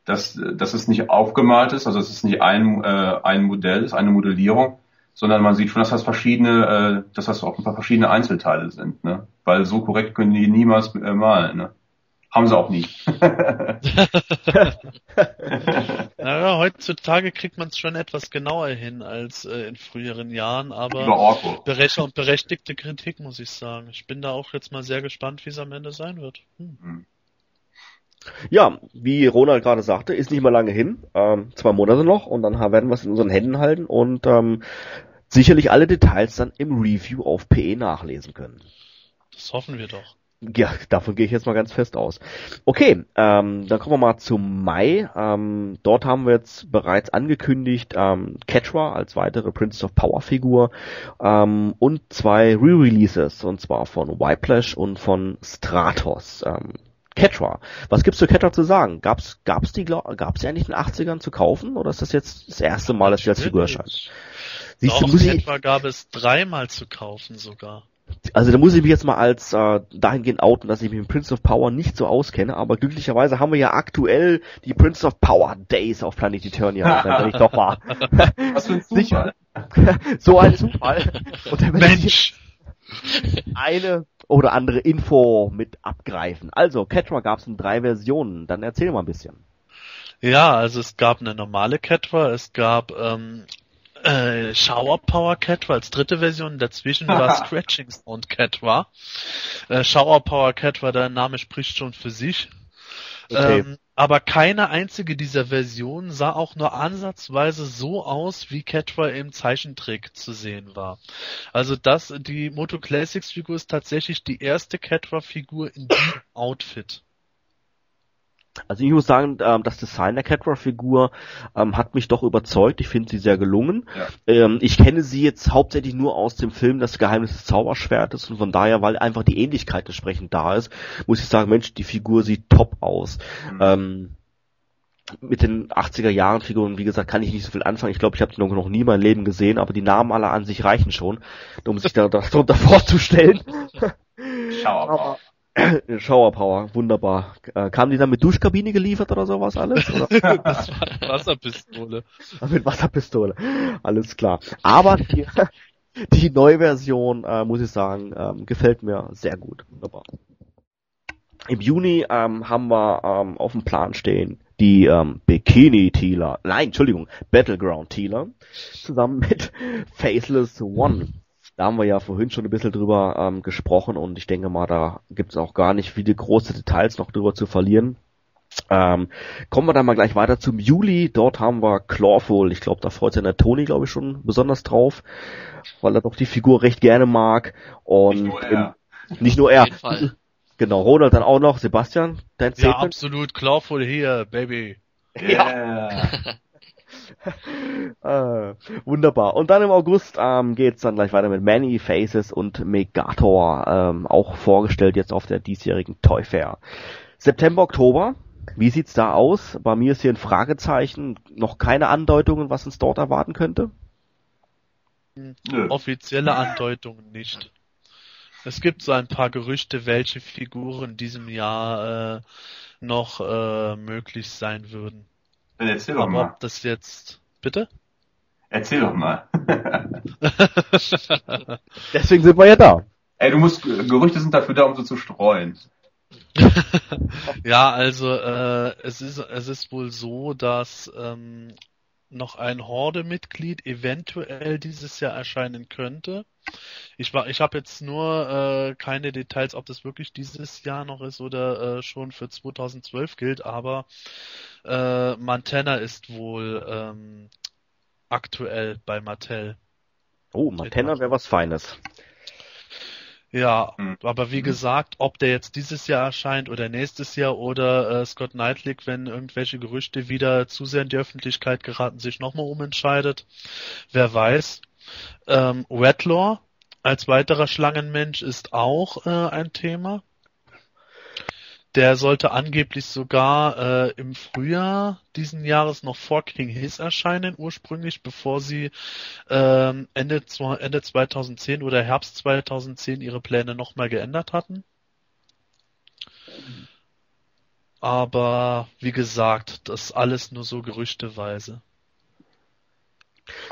dass, dass es nicht aufgemalt ist, also es ist nicht ein, äh, ein Modell, es ist eine Modellierung, sondern man sieht schon, dass das verschiedene, äh, dass das offenbar verschiedene Einzelteile sind. Ne? Weil so korrekt können die niemals äh, malen. Ne? Haben sie auch nie. Naja, heutzutage kriegt man es schon etwas genauer hin als äh, in früheren Jahren, aber berech und berechtigte Kritik, muss ich sagen. Ich bin da auch jetzt mal sehr gespannt, wie es am Ende sein wird. Hm. Ja, wie Ronald gerade sagte, ist nicht mehr lange hin, ähm, zwei Monate noch und dann werden wir es in unseren Händen halten und ähm, sicherlich alle Details dann im Review auf PE nachlesen können. Das hoffen wir doch. Ja, davon gehe ich jetzt mal ganz fest aus. Okay, ähm, dann kommen wir mal zum Mai. Ähm, dort haben wir jetzt bereits angekündigt ähm, Ketra als weitere Princess of Power Figur ähm, und zwei Re-Releases und zwar von Whiplash und von Stratos. Ähm, Ketra. Was gibt's zu Ketra zu sagen? Gab's gab's die gab's die eigentlich in den 80ern zu kaufen oder ist das jetzt das erste Mal, dass die als Figur erscheint? Siehst du, Doch, muss ich, etwa gab es dreimal zu kaufen sogar. Also da muss ich mich jetzt mal als äh, dahingehend outen, dass ich mich mit Prince of Power nicht so auskenne, aber glücklicherweise haben wir ja aktuell die Prince of Power Days auf Planet Eternia, wenn ich doch mal. Was für ein Sicher. Zufall. so ein Zufall. Und da werde ich Mensch! eine oder andere Info mit abgreifen. Also, Ketra gab es in drei Versionen. Dann erzähl mal ein bisschen. Ja, also es gab eine normale Ketra, es gab ähm, äh, Shower Power Ketra als dritte Version, dazwischen war Scratching Sound Ketra. Äh, Shower Power Ketra, der Name spricht schon für sich. Okay. Ähm, aber keine einzige dieser Versionen sah auch nur ansatzweise so aus, wie Ketra im Zeichentrick zu sehen war. Also das, die Moto Classics Figur ist tatsächlich die erste Ketra Figur in diesem Outfit. Also ich muss sagen, ähm, das Design der Ketra-Figur ähm, hat mich doch überzeugt. Ich finde sie sehr gelungen. Ja. Ähm, ich kenne sie jetzt hauptsächlich nur aus dem Film Das Geheimnis des Zauberschwertes und von daher, weil einfach die Ähnlichkeit entsprechend da ist, muss ich sagen, Mensch, die Figur sieht top aus. Mhm. Ähm, mit den 80er Jahren Figuren, wie gesagt, kann ich nicht so viel anfangen. Ich glaube, ich habe die noch, noch nie in meinem Leben gesehen, aber die Namen aller an sich reichen schon, um sich da das darunter vorzustellen. Schau Shower Power, wunderbar. Äh, kam die dann mit Duschkabine geliefert oder sowas alles? Oder? Das war Wasserpistole. mit Wasserpistole. Alles klar. Aber die, die neue Version, äh, muss ich sagen, ähm, gefällt mir sehr gut. Wunderbar. Im Juni ähm, haben wir ähm, auf dem Plan stehen die ähm, Bikini Tealer, nein, Entschuldigung, Battleground Tealer, zusammen mit Faceless One. Da haben wir ja vorhin schon ein bisschen drüber ähm, gesprochen und ich denke mal, da gibt es auch gar nicht viele große Details noch drüber zu verlieren. Ähm, kommen wir dann mal gleich weiter zum Juli. Dort haben wir Clawful. Ich glaube, da freut sich der Toni, glaube ich, schon besonders drauf, weil er doch die Figur recht gerne mag. Und Nicht nur er. Im, nicht nur er. Auf jeden Fall. Genau, Ronald dann auch noch. Sebastian, dein Ja, Statement? absolut. Clawful hier, Baby. Yeah. äh, wunderbar. Und dann im August ähm, geht's dann gleich weiter mit Many Faces und Megator, ähm, auch vorgestellt jetzt auf der diesjährigen Toy Fair. September, Oktober, wie sieht's da aus? Bei mir ist hier ein Fragezeichen, noch keine Andeutungen, was uns dort erwarten könnte? Nö. Offizielle Andeutungen nicht. Es gibt so ein paar Gerüchte, welche Figuren in diesem Jahr äh, noch äh, möglich sein würden. Dann erzähl doch mal. ob das jetzt. Bitte? Erzähl doch mal. Deswegen sind wir ja da. Ey, du musst, Gerüchte sind dafür da, um so zu streuen. ja, also äh, es ist es ist wohl so, dass ähm, noch ein Horde-Mitglied eventuell dieses Jahr erscheinen könnte. Ich war, ich habe jetzt nur äh, keine Details, ob das wirklich dieses Jahr noch ist oder äh, schon für 2012 gilt, aber äh, Montana ist wohl ähm, aktuell bei Mattel. Oh, Montana wäre was Feines. Ja, mhm. aber wie gesagt, ob der jetzt dieses Jahr erscheint oder nächstes Jahr oder äh, Scott Knightley, wenn irgendwelche Gerüchte wieder zu sehr in die Öffentlichkeit geraten, sich nochmal umentscheidet, wer weiß. Ähm, Redlaw als weiterer Schlangenmensch ist auch äh, ein Thema. Der sollte angeblich sogar äh, im Frühjahr diesen Jahres noch vor King Hiss erscheinen, ursprünglich, bevor sie ähm, Ende, Ende 2010 oder Herbst 2010 ihre Pläne nochmal geändert hatten. Aber wie gesagt, das alles nur so gerüchteweise.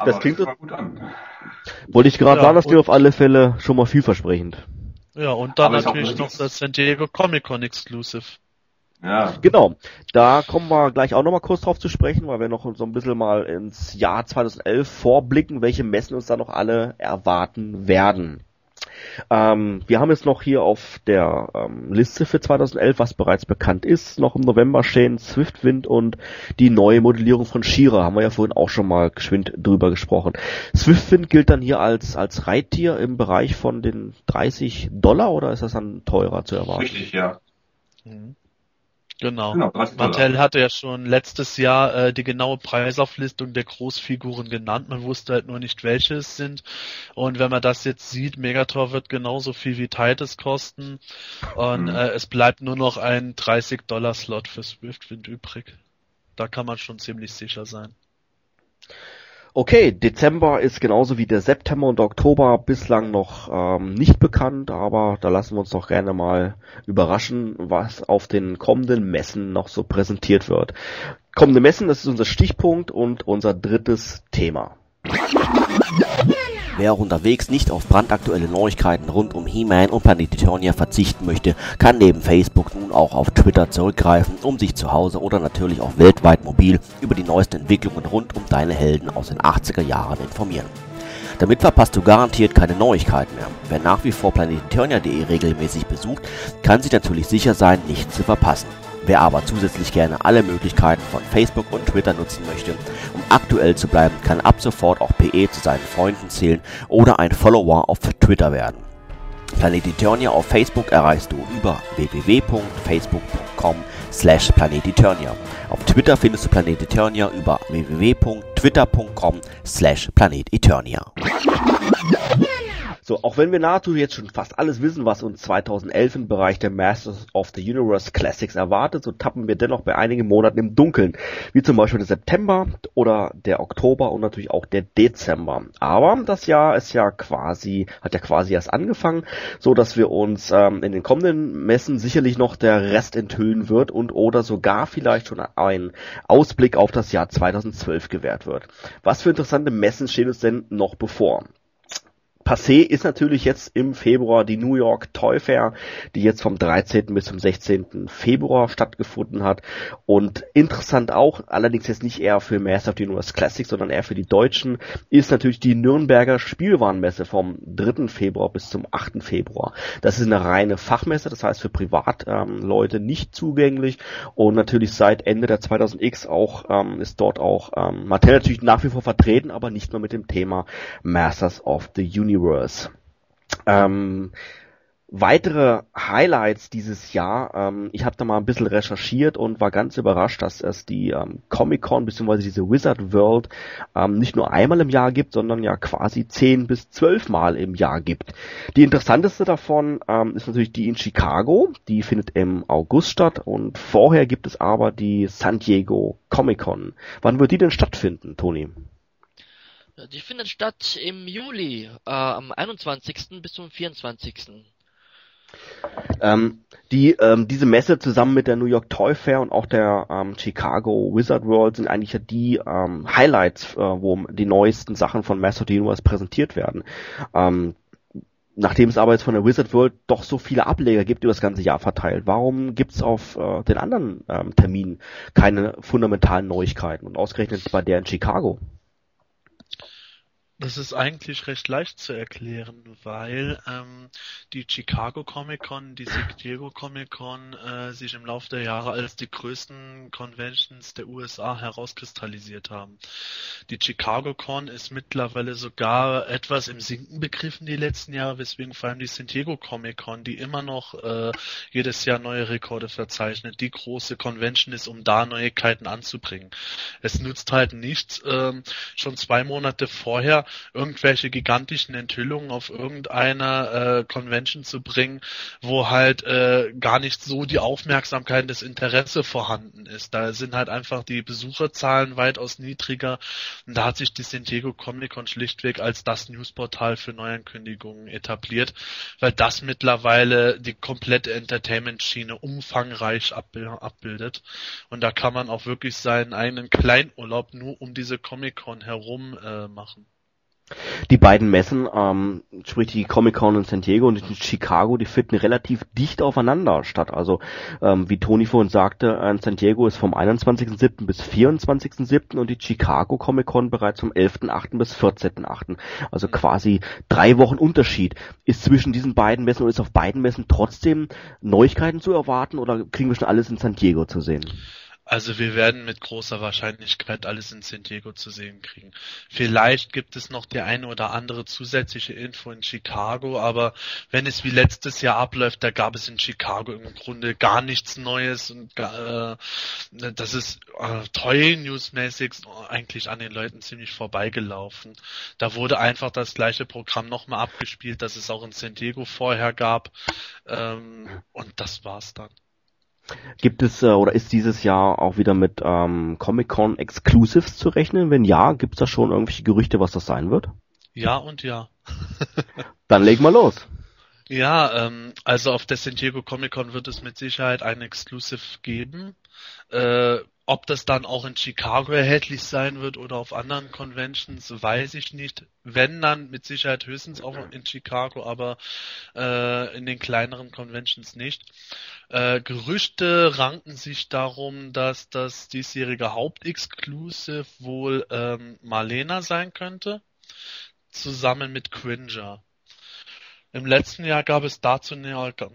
das klingt das gut an. Wollte ich gerade ja, sagen, das klingt auf alle Fälle schon mal vielversprechend. Ja, und dann natürlich noch das San Diego Comic Con Exclusive. Ja. Genau. Da kommen wir gleich auch nochmal kurz drauf zu sprechen, weil wir noch so ein bisschen mal ins Jahr 2011 vorblicken, welche Messen uns da noch alle erwarten werden. Ähm, wir haben jetzt noch hier auf der ähm, Liste für 2011, was bereits bekannt ist, noch im November stehen Swiftwind und die neue Modellierung von Shira. Haben wir ja vorhin auch schon mal geschwind drüber gesprochen. Swiftwind gilt dann hier als, als Reittier im Bereich von den 30 Dollar oder ist das dann teurer zu erwarten? Richtig, ja. Mhm. Genau. genau Mattel hatte ja schon letztes Jahr äh, die genaue Preisauflistung der Großfiguren genannt. Man wusste halt nur nicht, welche es sind. Und wenn man das jetzt sieht, Megator wird genauso viel wie Titus kosten. Und mhm. äh, es bleibt nur noch ein 30-Dollar-Slot für Swiftwind übrig. Da kann man schon ziemlich sicher sein. Okay, Dezember ist genauso wie der September und Oktober bislang noch ähm, nicht bekannt, aber da lassen wir uns doch gerne mal überraschen, was auf den kommenden Messen noch so präsentiert wird. Kommende Messen, das ist unser Stichpunkt und unser drittes Thema. Wer auch unterwegs nicht auf brandaktuelle Neuigkeiten rund um He-Man und Planet Eternia verzichten möchte, kann neben Facebook nun auch auf Twitter zurückgreifen, um sich zu Hause oder natürlich auch weltweit mobil über die neuesten Entwicklungen rund um deine Helden aus den 80er Jahren informieren. Damit verpasst du garantiert keine Neuigkeiten mehr. Wer nach wie vor planeteturnia.de regelmäßig besucht, kann sich natürlich sicher sein, nichts zu verpassen. Wer aber zusätzlich gerne alle Möglichkeiten von Facebook und Twitter nutzen möchte, um aktuell zu bleiben, kann ab sofort auch PE zu seinen Freunden zählen oder ein Follower auf Twitter werden. Planet Eternia auf Facebook erreichst du über www.facebook.com slash planeteternia. Auf Twitter findest du Planet Eternia über www.twitter.com slash planeteternia. So, auch wenn wir nahezu jetzt schon fast alles wissen, was uns 2011 im Bereich der Masters of the Universe Classics erwartet, so tappen wir dennoch bei einigen Monaten im Dunkeln, wie zum Beispiel der September oder der Oktober und natürlich auch der Dezember. Aber das Jahr ist ja quasi, hat ja quasi erst angefangen, so dass wir uns ähm, in den kommenden Messen sicherlich noch der Rest enthüllen wird und oder sogar vielleicht schon ein Ausblick auf das Jahr 2012 gewährt wird. Was für interessante Messen stehen uns denn noch bevor? Passé ist natürlich jetzt im Februar die New York Toy Fair, die jetzt vom 13. bis zum 16. Februar stattgefunden hat. Und interessant auch, allerdings jetzt nicht eher für Master of the Universe Classics, sondern eher für die Deutschen, ist natürlich die Nürnberger Spielwarenmesse vom 3. Februar bis zum 8. Februar. Das ist eine reine Fachmesse, das heißt für Privatleute ähm, nicht zugänglich. Und natürlich seit Ende der 2000X auch ähm, ist dort auch ähm, Mattel natürlich nach wie vor vertreten, aber nicht nur mit dem Thema Masters of the Universe. Universe. Ähm, weitere Highlights dieses Jahr. Ähm, ich habe da mal ein bisschen recherchiert und war ganz überrascht, dass es die ähm, Comic-Con bzw. diese Wizard World ähm, nicht nur einmal im Jahr gibt, sondern ja quasi zehn bis zwölf Mal im Jahr gibt. Die interessanteste davon ähm, ist natürlich die in Chicago. Die findet im August statt und vorher gibt es aber die San Diego Comic-Con. Wann wird die denn stattfinden, Toni? Die findet statt im Juli, äh, am 21. bis zum 24. Ähm, die, ähm, diese Messe zusammen mit der New York Toy Fair und auch der ähm, Chicago Wizard World sind eigentlich ja die ähm, Highlights, äh, wo die neuesten Sachen von Master of the Universe präsentiert werden. Ähm, nachdem es aber jetzt von der Wizard World doch so viele Ableger gibt über das ganze Jahr verteilt, warum gibt es auf äh, den anderen ähm, Terminen keine fundamentalen Neuigkeiten und ausgerechnet bei der in Chicago? Das ist eigentlich recht leicht zu erklären, weil ähm, die Chicago Comic Con, die San Diego Comic Con äh, sich im Laufe der Jahre als die größten Conventions der USA herauskristallisiert haben. Die Chicago Con ist mittlerweile sogar etwas im Sinken begriffen die letzten Jahre, weswegen vor allem die San Diego Comic Con, die immer noch äh, jedes Jahr neue Rekorde verzeichnet, die große Convention ist, um da Neuigkeiten anzubringen. Es nutzt halt nichts, ähm, schon zwei Monate vorher irgendwelche gigantischen Enthüllungen auf irgendeiner äh, Convention zu bringen, wo halt äh, gar nicht so die Aufmerksamkeit, das Interesse vorhanden ist. Da sind halt einfach die Besucherzahlen weitaus niedriger und da hat sich die San Comic Con schlichtweg als das Newsportal für Neuankündigungen etabliert, weil das mittlerweile die komplette Entertainment-Schiene umfangreich abbildet und da kann man auch wirklich seinen eigenen Kleinurlaub nur um diese Comic Con herum äh, machen. Die beiden Messen, ähm, sprich die Comic-Con in San Diego und in Chicago, die finden relativ dicht aufeinander statt. Also ähm, wie Toni vorhin sagte, in San Diego ist vom 21.07. bis 24.07. und die Chicago Comic-Con bereits vom 11.08. bis 14.08. Also quasi drei Wochen Unterschied. Ist zwischen diesen beiden Messen oder ist auf beiden Messen trotzdem Neuigkeiten zu erwarten oder kriegen wir schon alles in San Diego zu sehen? Also wir werden mit großer Wahrscheinlichkeit alles in San Diego zu sehen kriegen. Vielleicht gibt es noch die eine oder andere zusätzliche Info in Chicago, aber wenn es wie letztes Jahr abläuft, da gab es in Chicago im Grunde gar nichts Neues und äh, das ist äh, Toy News-mäßig eigentlich an den Leuten ziemlich vorbeigelaufen. Da wurde einfach das gleiche Programm nochmal abgespielt, das es auch in San Diego vorher gab ähm, und das war's dann. Gibt es äh, oder ist dieses Jahr auch wieder mit ähm, Comic-Con Exclusives zu rechnen? Wenn ja, gibt es da schon irgendwelche Gerüchte, was das sein wird? Ja und ja. Dann leg mal los. Ja, ähm, also auf der San Diego Comic Con wird es mit Sicherheit ein Exclusive geben. Äh, ob das dann auch in Chicago erhältlich sein wird oder auf anderen Conventions, weiß ich nicht. Wenn dann mit Sicherheit höchstens auch in Chicago, aber äh, in den kleineren Conventions nicht. Äh, Gerüchte ranken sich darum, dass das diesjährige Hauptexclusive wohl ähm, Marlena sein könnte, zusammen mit Cringer. Im letzten Jahr gab es dazu,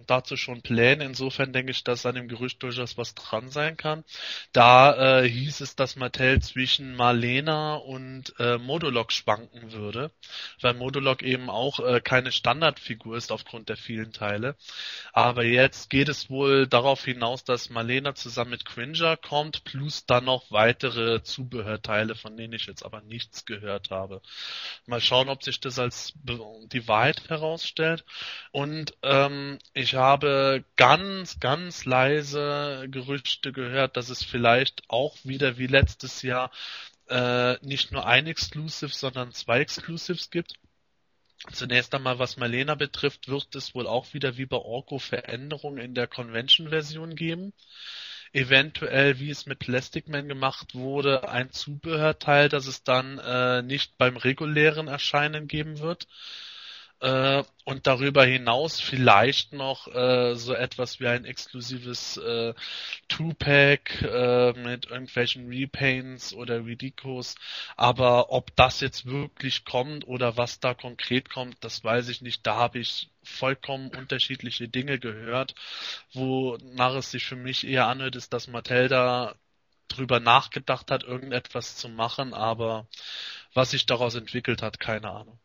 dazu schon Pläne, insofern denke ich, dass an dem Gerücht durchaus was dran sein kann. Da äh, hieß es, dass Mattel zwischen Marlena und äh, Modulok schwanken würde, weil Modulok eben auch äh, keine Standardfigur ist aufgrund der vielen Teile. Aber jetzt geht es wohl darauf hinaus, dass Marlena zusammen mit Cringer kommt, plus dann noch weitere Zubehörteile, von denen ich jetzt aber nichts gehört habe. Mal schauen, ob sich das als die Wahrheit herausstellt gestellt. Und ähm, ich habe ganz, ganz leise Gerüchte gehört, dass es vielleicht auch wieder wie letztes Jahr äh, nicht nur ein Exclusive, sondern zwei Exclusives gibt. Zunächst einmal, was Malena betrifft, wird es wohl auch wieder wie bei Orko Veränderungen in der Convention-Version geben. Eventuell, wie es mit Plastic Man gemacht wurde, ein Zubehörteil, das es dann äh, nicht beim regulären Erscheinen geben wird, äh, und darüber hinaus vielleicht noch äh, so etwas wie ein exklusives äh, Two-Pack äh, mit irgendwelchen Repaints oder Redicos. Aber ob das jetzt wirklich kommt oder was da konkret kommt, das weiß ich nicht. Da habe ich vollkommen unterschiedliche Dinge gehört, wonach es sich für mich eher anhört, ist, dass Mattel da drüber nachgedacht hat, irgendetwas zu machen, aber was sich daraus entwickelt hat, keine Ahnung.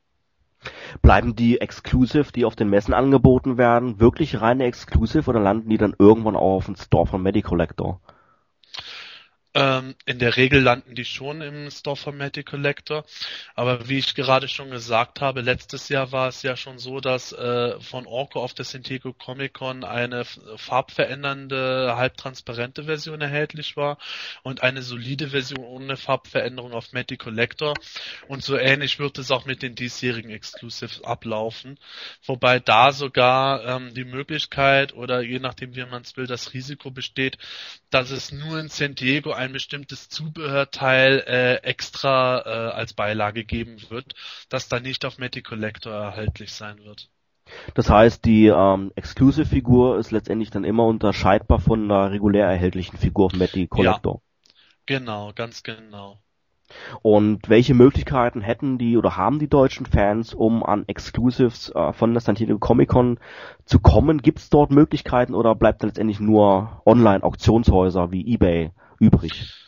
Bleiben die Exclusive, die auf den Messen angeboten werden, wirklich reine Exclusive oder landen die dann irgendwann auch auf dem Store von Medicollector? Ähm, in der Regel landen die schon im Store von Magic Collector. Aber wie ich gerade schon gesagt habe, letztes Jahr war es ja schon so, dass äh, von Orko auf der San Comic Con eine farbverändernde, halbtransparente Version erhältlich war und eine solide Version ohne Farbveränderung auf Magic Collector. Und so ähnlich wird es auch mit den diesjährigen Exclusives ablaufen. Wobei da sogar ähm, die Möglichkeit oder je nachdem wie man es will, das Risiko besteht, dass es nur in San Diego bestimmtes Zubehörteil äh, extra äh, als Beilage geben wird, das dann nicht auf Matty Collector erhältlich sein wird. Das heißt, die ähm, Exclusive-Figur ist letztendlich dann immer unterscheidbar von einer regulär erhältlichen Figur auf Matty Collector. Ja, genau, ganz genau. Und welche Möglichkeiten hätten die oder haben die deutschen Fans, um an Exclusives äh, von der San Diego Comic Con zu kommen? Gibt es dort Möglichkeiten oder bleibt letztendlich nur Online-Auktionshäuser wie eBay übrig?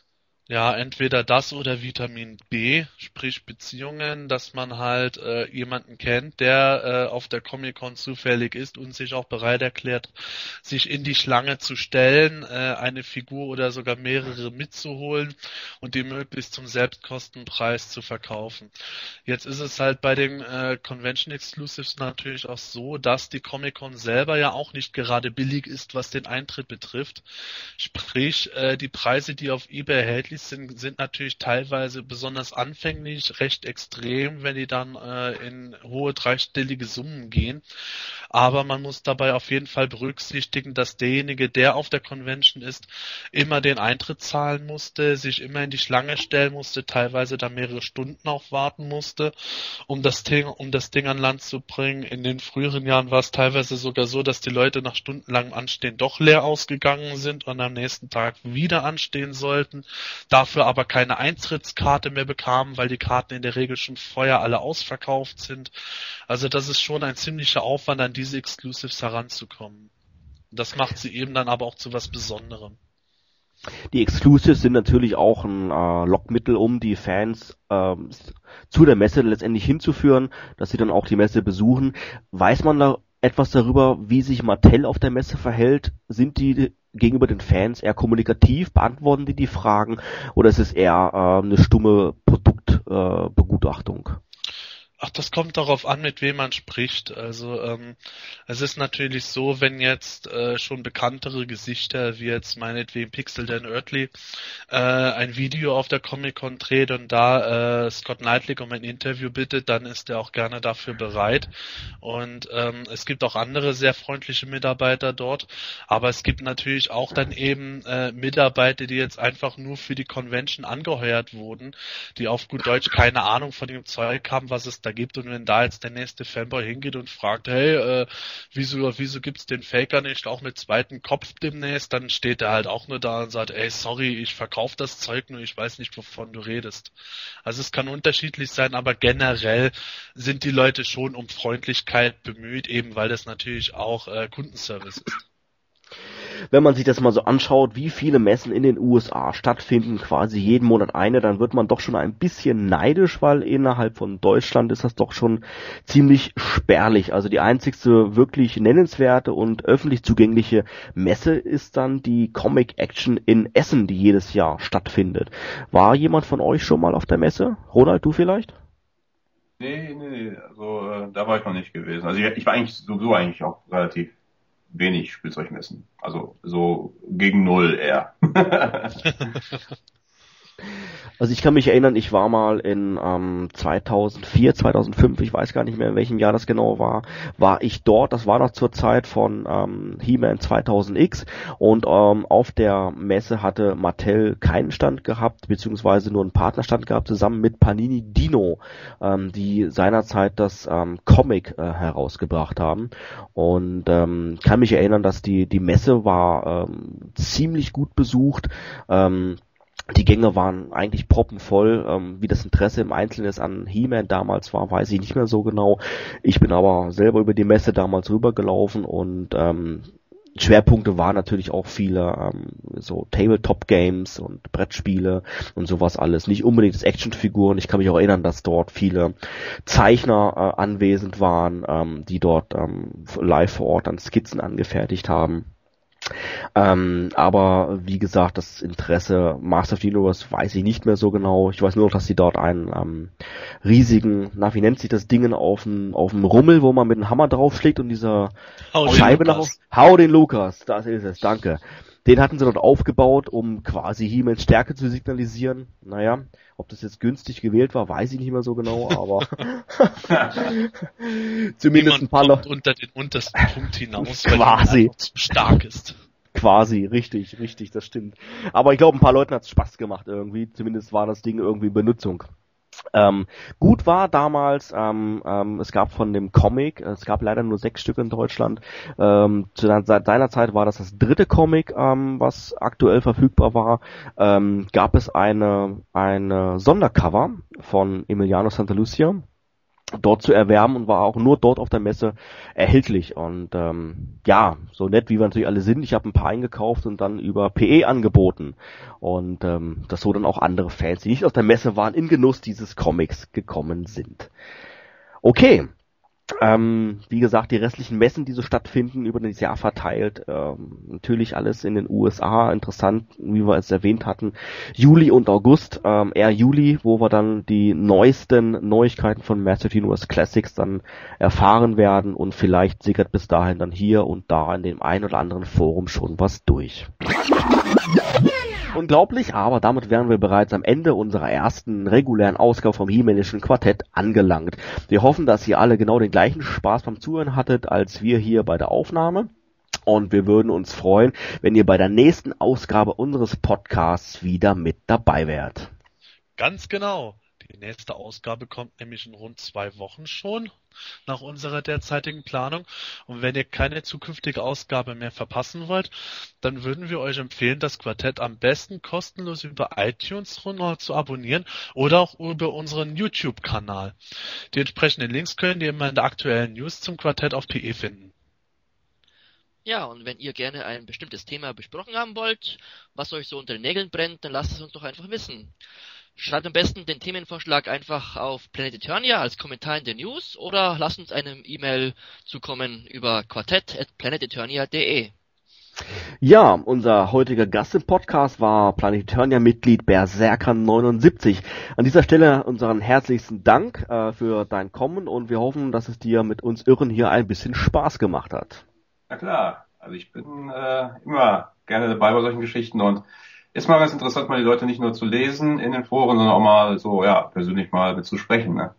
Ja, entweder das oder Vitamin B, sprich Beziehungen, dass man halt äh, jemanden kennt, der äh, auf der Comic-Con zufällig ist und sich auch bereit erklärt, sich in die Schlange zu stellen, äh, eine Figur oder sogar mehrere mitzuholen und die möglichst zum Selbstkostenpreis zu verkaufen. Jetzt ist es halt bei den äh, Convention Exclusives natürlich auch so, dass die Comic-Con selber ja auch nicht gerade billig ist, was den Eintritt betrifft. Sprich, äh, die Preise, die auf eBay erhältlich Handys sind, sind natürlich teilweise besonders anfänglich recht extrem, wenn die dann äh, in hohe dreistellige Summen gehen. Aber man muss dabei auf jeden Fall berücksichtigen, dass derjenige, der auf der Convention ist, immer den Eintritt zahlen musste, sich immer in die Schlange stellen musste, teilweise da mehrere Stunden auch warten musste, um das Ding, um das Ding an Land zu bringen. In den früheren Jahren war es teilweise sogar so, dass die Leute nach stundenlangem Anstehen doch leer ausgegangen sind und am nächsten Tag wieder anstehen sollten dafür aber keine Eintrittskarte mehr bekamen, weil die Karten in der Regel schon vorher alle ausverkauft sind. Also das ist schon ein ziemlicher Aufwand, an diese Exclusives heranzukommen. Das macht sie eben dann aber auch zu was Besonderem. Die Exclusives sind natürlich auch ein äh, Lockmittel, um die Fans ähm, zu der Messe letztendlich hinzuführen, dass sie dann auch die Messe besuchen. Weiß man da etwas darüber, wie sich Mattel auf der Messe verhält? Sind die gegenüber den Fans eher kommunikativ? Beantworten die die Fragen? Oder ist es eher äh, eine stumme Produktbegutachtung? Ach, das kommt darauf an, mit wem man spricht. Also ähm, es ist natürlich so, wenn jetzt äh, schon bekanntere Gesichter wie jetzt meinetwegen Pixel Dan Earthly äh, ein Video auf der Comic Con dreht und da äh, Scott Knightley um ein Interview bittet, dann ist er auch gerne dafür bereit. Und ähm, es gibt auch andere sehr freundliche Mitarbeiter dort, aber es gibt natürlich auch dann eben äh, Mitarbeiter, die jetzt einfach nur für die Convention angeheuert wurden, die auf gut Deutsch keine Ahnung von dem Zeug haben, was es da gibt. Und wenn da jetzt der nächste Fanboy hingeht und fragt, hey, äh, wieso, wieso gibt's den Faker nicht auch mit zweiten Kopf demnächst, dann steht er halt auch nur da und sagt, ey, sorry, ich verkaufe das Zeug nur, ich weiß nicht, wovon du redest. Also es kann unterschiedlich sein, aber generell sind die Leute schon um Freundlichkeit bemüht, eben weil das natürlich auch äh, Kundenservice ist wenn man sich das mal so anschaut, wie viele Messen in den USA stattfinden, quasi jeden Monat eine, dann wird man doch schon ein bisschen neidisch, weil innerhalb von Deutschland ist das doch schon ziemlich spärlich. Also die einzigste wirklich nennenswerte und öffentlich zugängliche Messe ist dann die Comic Action in Essen, die jedes Jahr stattfindet. War jemand von euch schon mal auf der Messe? Ronald, du vielleicht? Nee, nee, nee, also äh, da war ich noch nicht gewesen. Also ich, ich war eigentlich sowieso eigentlich auch relativ wenig Spielzeugmessen. Also so gegen null eher. Also ich kann mich erinnern, ich war mal in ähm, 2004, 2005, ich weiß gar nicht mehr in welchem Jahr das genau war, war ich dort. Das war noch zur Zeit von ähm, He-Man 2000X und ähm, auf der Messe hatte Mattel keinen Stand gehabt, beziehungsweise nur einen Partnerstand gehabt, zusammen mit Panini Dino, ähm, die seinerzeit das ähm, Comic äh, herausgebracht haben. Und ähm, kann mich erinnern, dass die, die Messe war ähm, ziemlich gut besucht. Ähm, die Gänge waren eigentlich proppenvoll. Ähm, wie das Interesse im Einzelnen an He-Man damals war, weiß ich nicht mehr so genau. Ich bin aber selber über die Messe damals rübergelaufen und ähm, Schwerpunkte waren natürlich auch viele ähm, so Tabletop-Games und Brettspiele und sowas alles. Nicht unbedingt das Actionfiguren. Ich kann mich auch erinnern, dass dort viele Zeichner äh, anwesend waren, ähm, die dort ähm, live vor Ort dann Skizzen angefertigt haben. Ähm, aber wie gesagt, das Interesse Master of the Universe weiß ich nicht mehr so genau. Ich weiß nur noch, dass sie dort einen ähm, riesigen, na wie nennt sich das Ding auf dem auf dem Rummel, wo man mit dem Hammer draufschlägt und dieser Scheibe nach. Hau den Lukas, das ist es, danke. Den hatten sie dort aufgebaut, um quasi He-Mans Stärke zu signalisieren. Naja, ob das jetzt günstig gewählt war, weiß ich nicht mehr so genau, aber zumindest ein Niemand paar kommt Leute. unter den untersten Punkt hinaus, weil Quasi. einfach zu stark ist. Quasi, richtig, richtig, das stimmt. Aber ich glaube, ein paar Leuten hat's Spaß gemacht irgendwie. Zumindest war das Ding irgendwie in Benutzung. Ähm, gut war damals, ähm, ähm, es gab von dem Comic, es gab leider nur sechs Stück in Deutschland. Ähm, zu deiner Zeit war das das dritte Comic, ähm, was aktuell verfügbar war. Ähm, gab es eine eine Sondercover von Emiliano Santa Lucia dort zu erwerben und war auch nur dort auf der Messe erhältlich. Und ähm, ja, so nett wie wir natürlich alle sind, ich habe ein paar eingekauft und dann über PE angeboten. Und ähm, dass so dann auch andere Fans, die nicht auf der Messe waren, in Genuss dieses Comics gekommen sind. Okay. Ähm, wie gesagt, die restlichen Messen, die so stattfinden, über das Jahr verteilt, ähm, natürlich alles in den USA, interessant, wie wir es erwähnt hatten, Juli und August, ähm, eher Juli, wo wir dann die neuesten Neuigkeiten von Master Universe Classics dann erfahren werden und vielleicht sickert bis dahin dann hier und da in dem ein oder anderen Forum schon was durch. Unglaublich, aber damit wären wir bereits am Ende unserer ersten regulären Ausgabe vom He-Manischen Quartett angelangt. Wir hoffen, dass ihr alle genau den gleichen Spaß beim Zuhören hattet, als wir hier bei der Aufnahme. Und wir würden uns freuen, wenn ihr bei der nächsten Ausgabe unseres Podcasts wieder mit dabei wärt. Ganz genau. Die nächste Ausgabe kommt nämlich in rund zwei Wochen schon, nach unserer derzeitigen Planung. Und wenn ihr keine zukünftige Ausgabe mehr verpassen wollt, dann würden wir euch empfehlen, das Quartett am besten kostenlos über iTunes zu abonnieren oder auch über unseren YouTube-Kanal. Die entsprechenden Links könnt ihr immer in der aktuellen News zum Quartett auf PE finden. Ja, und wenn ihr gerne ein bestimmtes Thema besprochen haben wollt, was euch so unter den Nägeln brennt, dann lasst es uns doch einfach wissen. Schreibt am besten den Themenvorschlag einfach auf Planet Eternia als Kommentar in den News oder lasst uns eine E-Mail zukommen über quartett.planeteternia.de. Ja, unser heutiger Gast im Podcast war Planeturnia-Mitglied Berserker79. An dieser Stelle unseren herzlichsten Dank äh, für dein Kommen und wir hoffen, dass es dir mit uns Irren hier ein bisschen Spaß gemacht hat. Na klar, also ich bin äh, immer gerne dabei bei solchen Geschichten und ist mal ganz interessant, mal die Leute nicht nur zu lesen in den Foren, sondern auch mal so, ja, persönlich mal mit zu sprechen, ne?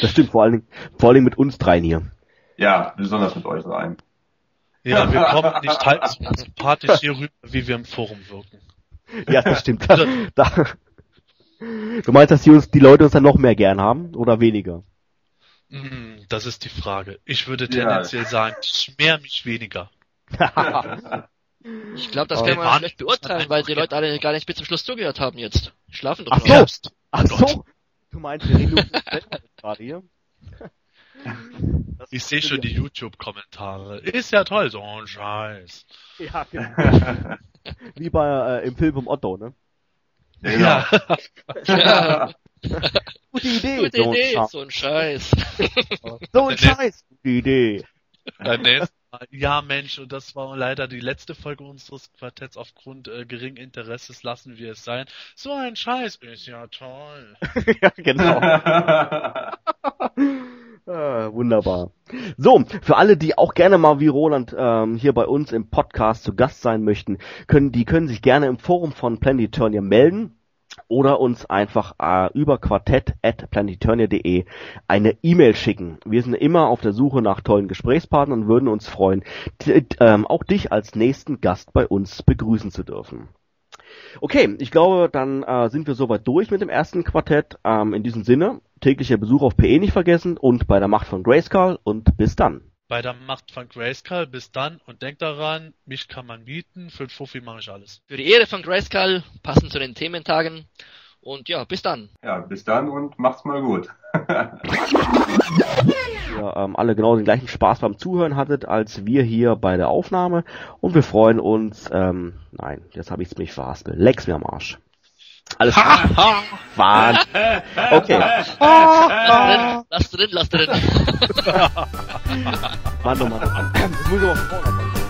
Das stimmt, vor allen Dingen, vor allen Dingen mit uns dreien hier. Ja, besonders mit euch rein. Ja, wir kommen nicht halb so sympathisch hier rüber, wie wir im Forum wirken. Ja, das stimmt. Da, da, du meinst, dass die, uns, die Leute uns dann noch mehr gern haben oder weniger? Hm, Das ist die Frage. Ich würde Ja. tendenziell sagen, ich mehr mich weniger. Ich glaube, das kann man Mann. schlecht beurteilen, weil die Leute alle gar nicht bis zum Schluss zugehört haben jetzt. Die Schlafen doch Ach noch. so. Ach so, du meinst, wir reden nur über uns selber gerade hier? Ich sehe schon die ja- YouTube-Kommentare. Ist ja toll, so ein Scheiß. Ja, genau. Wie bei äh, im Film vom Otto, ne? Ja. Ja, Gute Idee. gute so, ein Idee, Scha- so ein Scheiß. so ein Scheiß. Gute Idee. Beim nächsten. Ja, Mensch, und das war leider die letzte Folge unseres Quartetts. Aufgrund äh, geringen Interesses lassen wir es sein. So ein Scheiß ist ja toll. ja, genau. Ah, wunderbar. So, für alle, die auch gerne mal wie Roland ähm, hier bei uns im Podcast zu Gast sein möchten, können die können sich gerne im Forum von Planeturnia melden oder uns einfach äh, über quartett@planeturnia.de eine E-Mail schicken. Wir sind immer auf der Suche nach tollen Gesprächspartnern und würden uns freuen, ähm, auch dich als nächsten Gast bei uns begrüßen zu dürfen. Okay, ich glaube, dann äh, sind wir soweit durch mit dem ersten Quartett. Ähm, in diesem Sinne, täglicher Besuch auf PE nicht vergessen und bei der Macht von Grayskull und bis dann. Bei der Macht von Grayskull bis dann und denkt daran, mich kann man mieten, für 'n Fuffi mache ich alles. Für die Ehre von Grayskull, passend zu den Thementagen. Und ja, bis dann. Ja, bis dann und macht's mal gut. ja, ähm, alle genau den gleichen Spaß beim Zuhören hattet, als wir hier bei der Aufnahme. Und wir freuen uns, ähm, nein, jetzt habe ich es mich verhaspelt. Lex mir am Arsch. Alles klar. Wahn. Okay. lass drin, lass drin. Mann, oh Mann, oh Mann. Ich muss aber vorne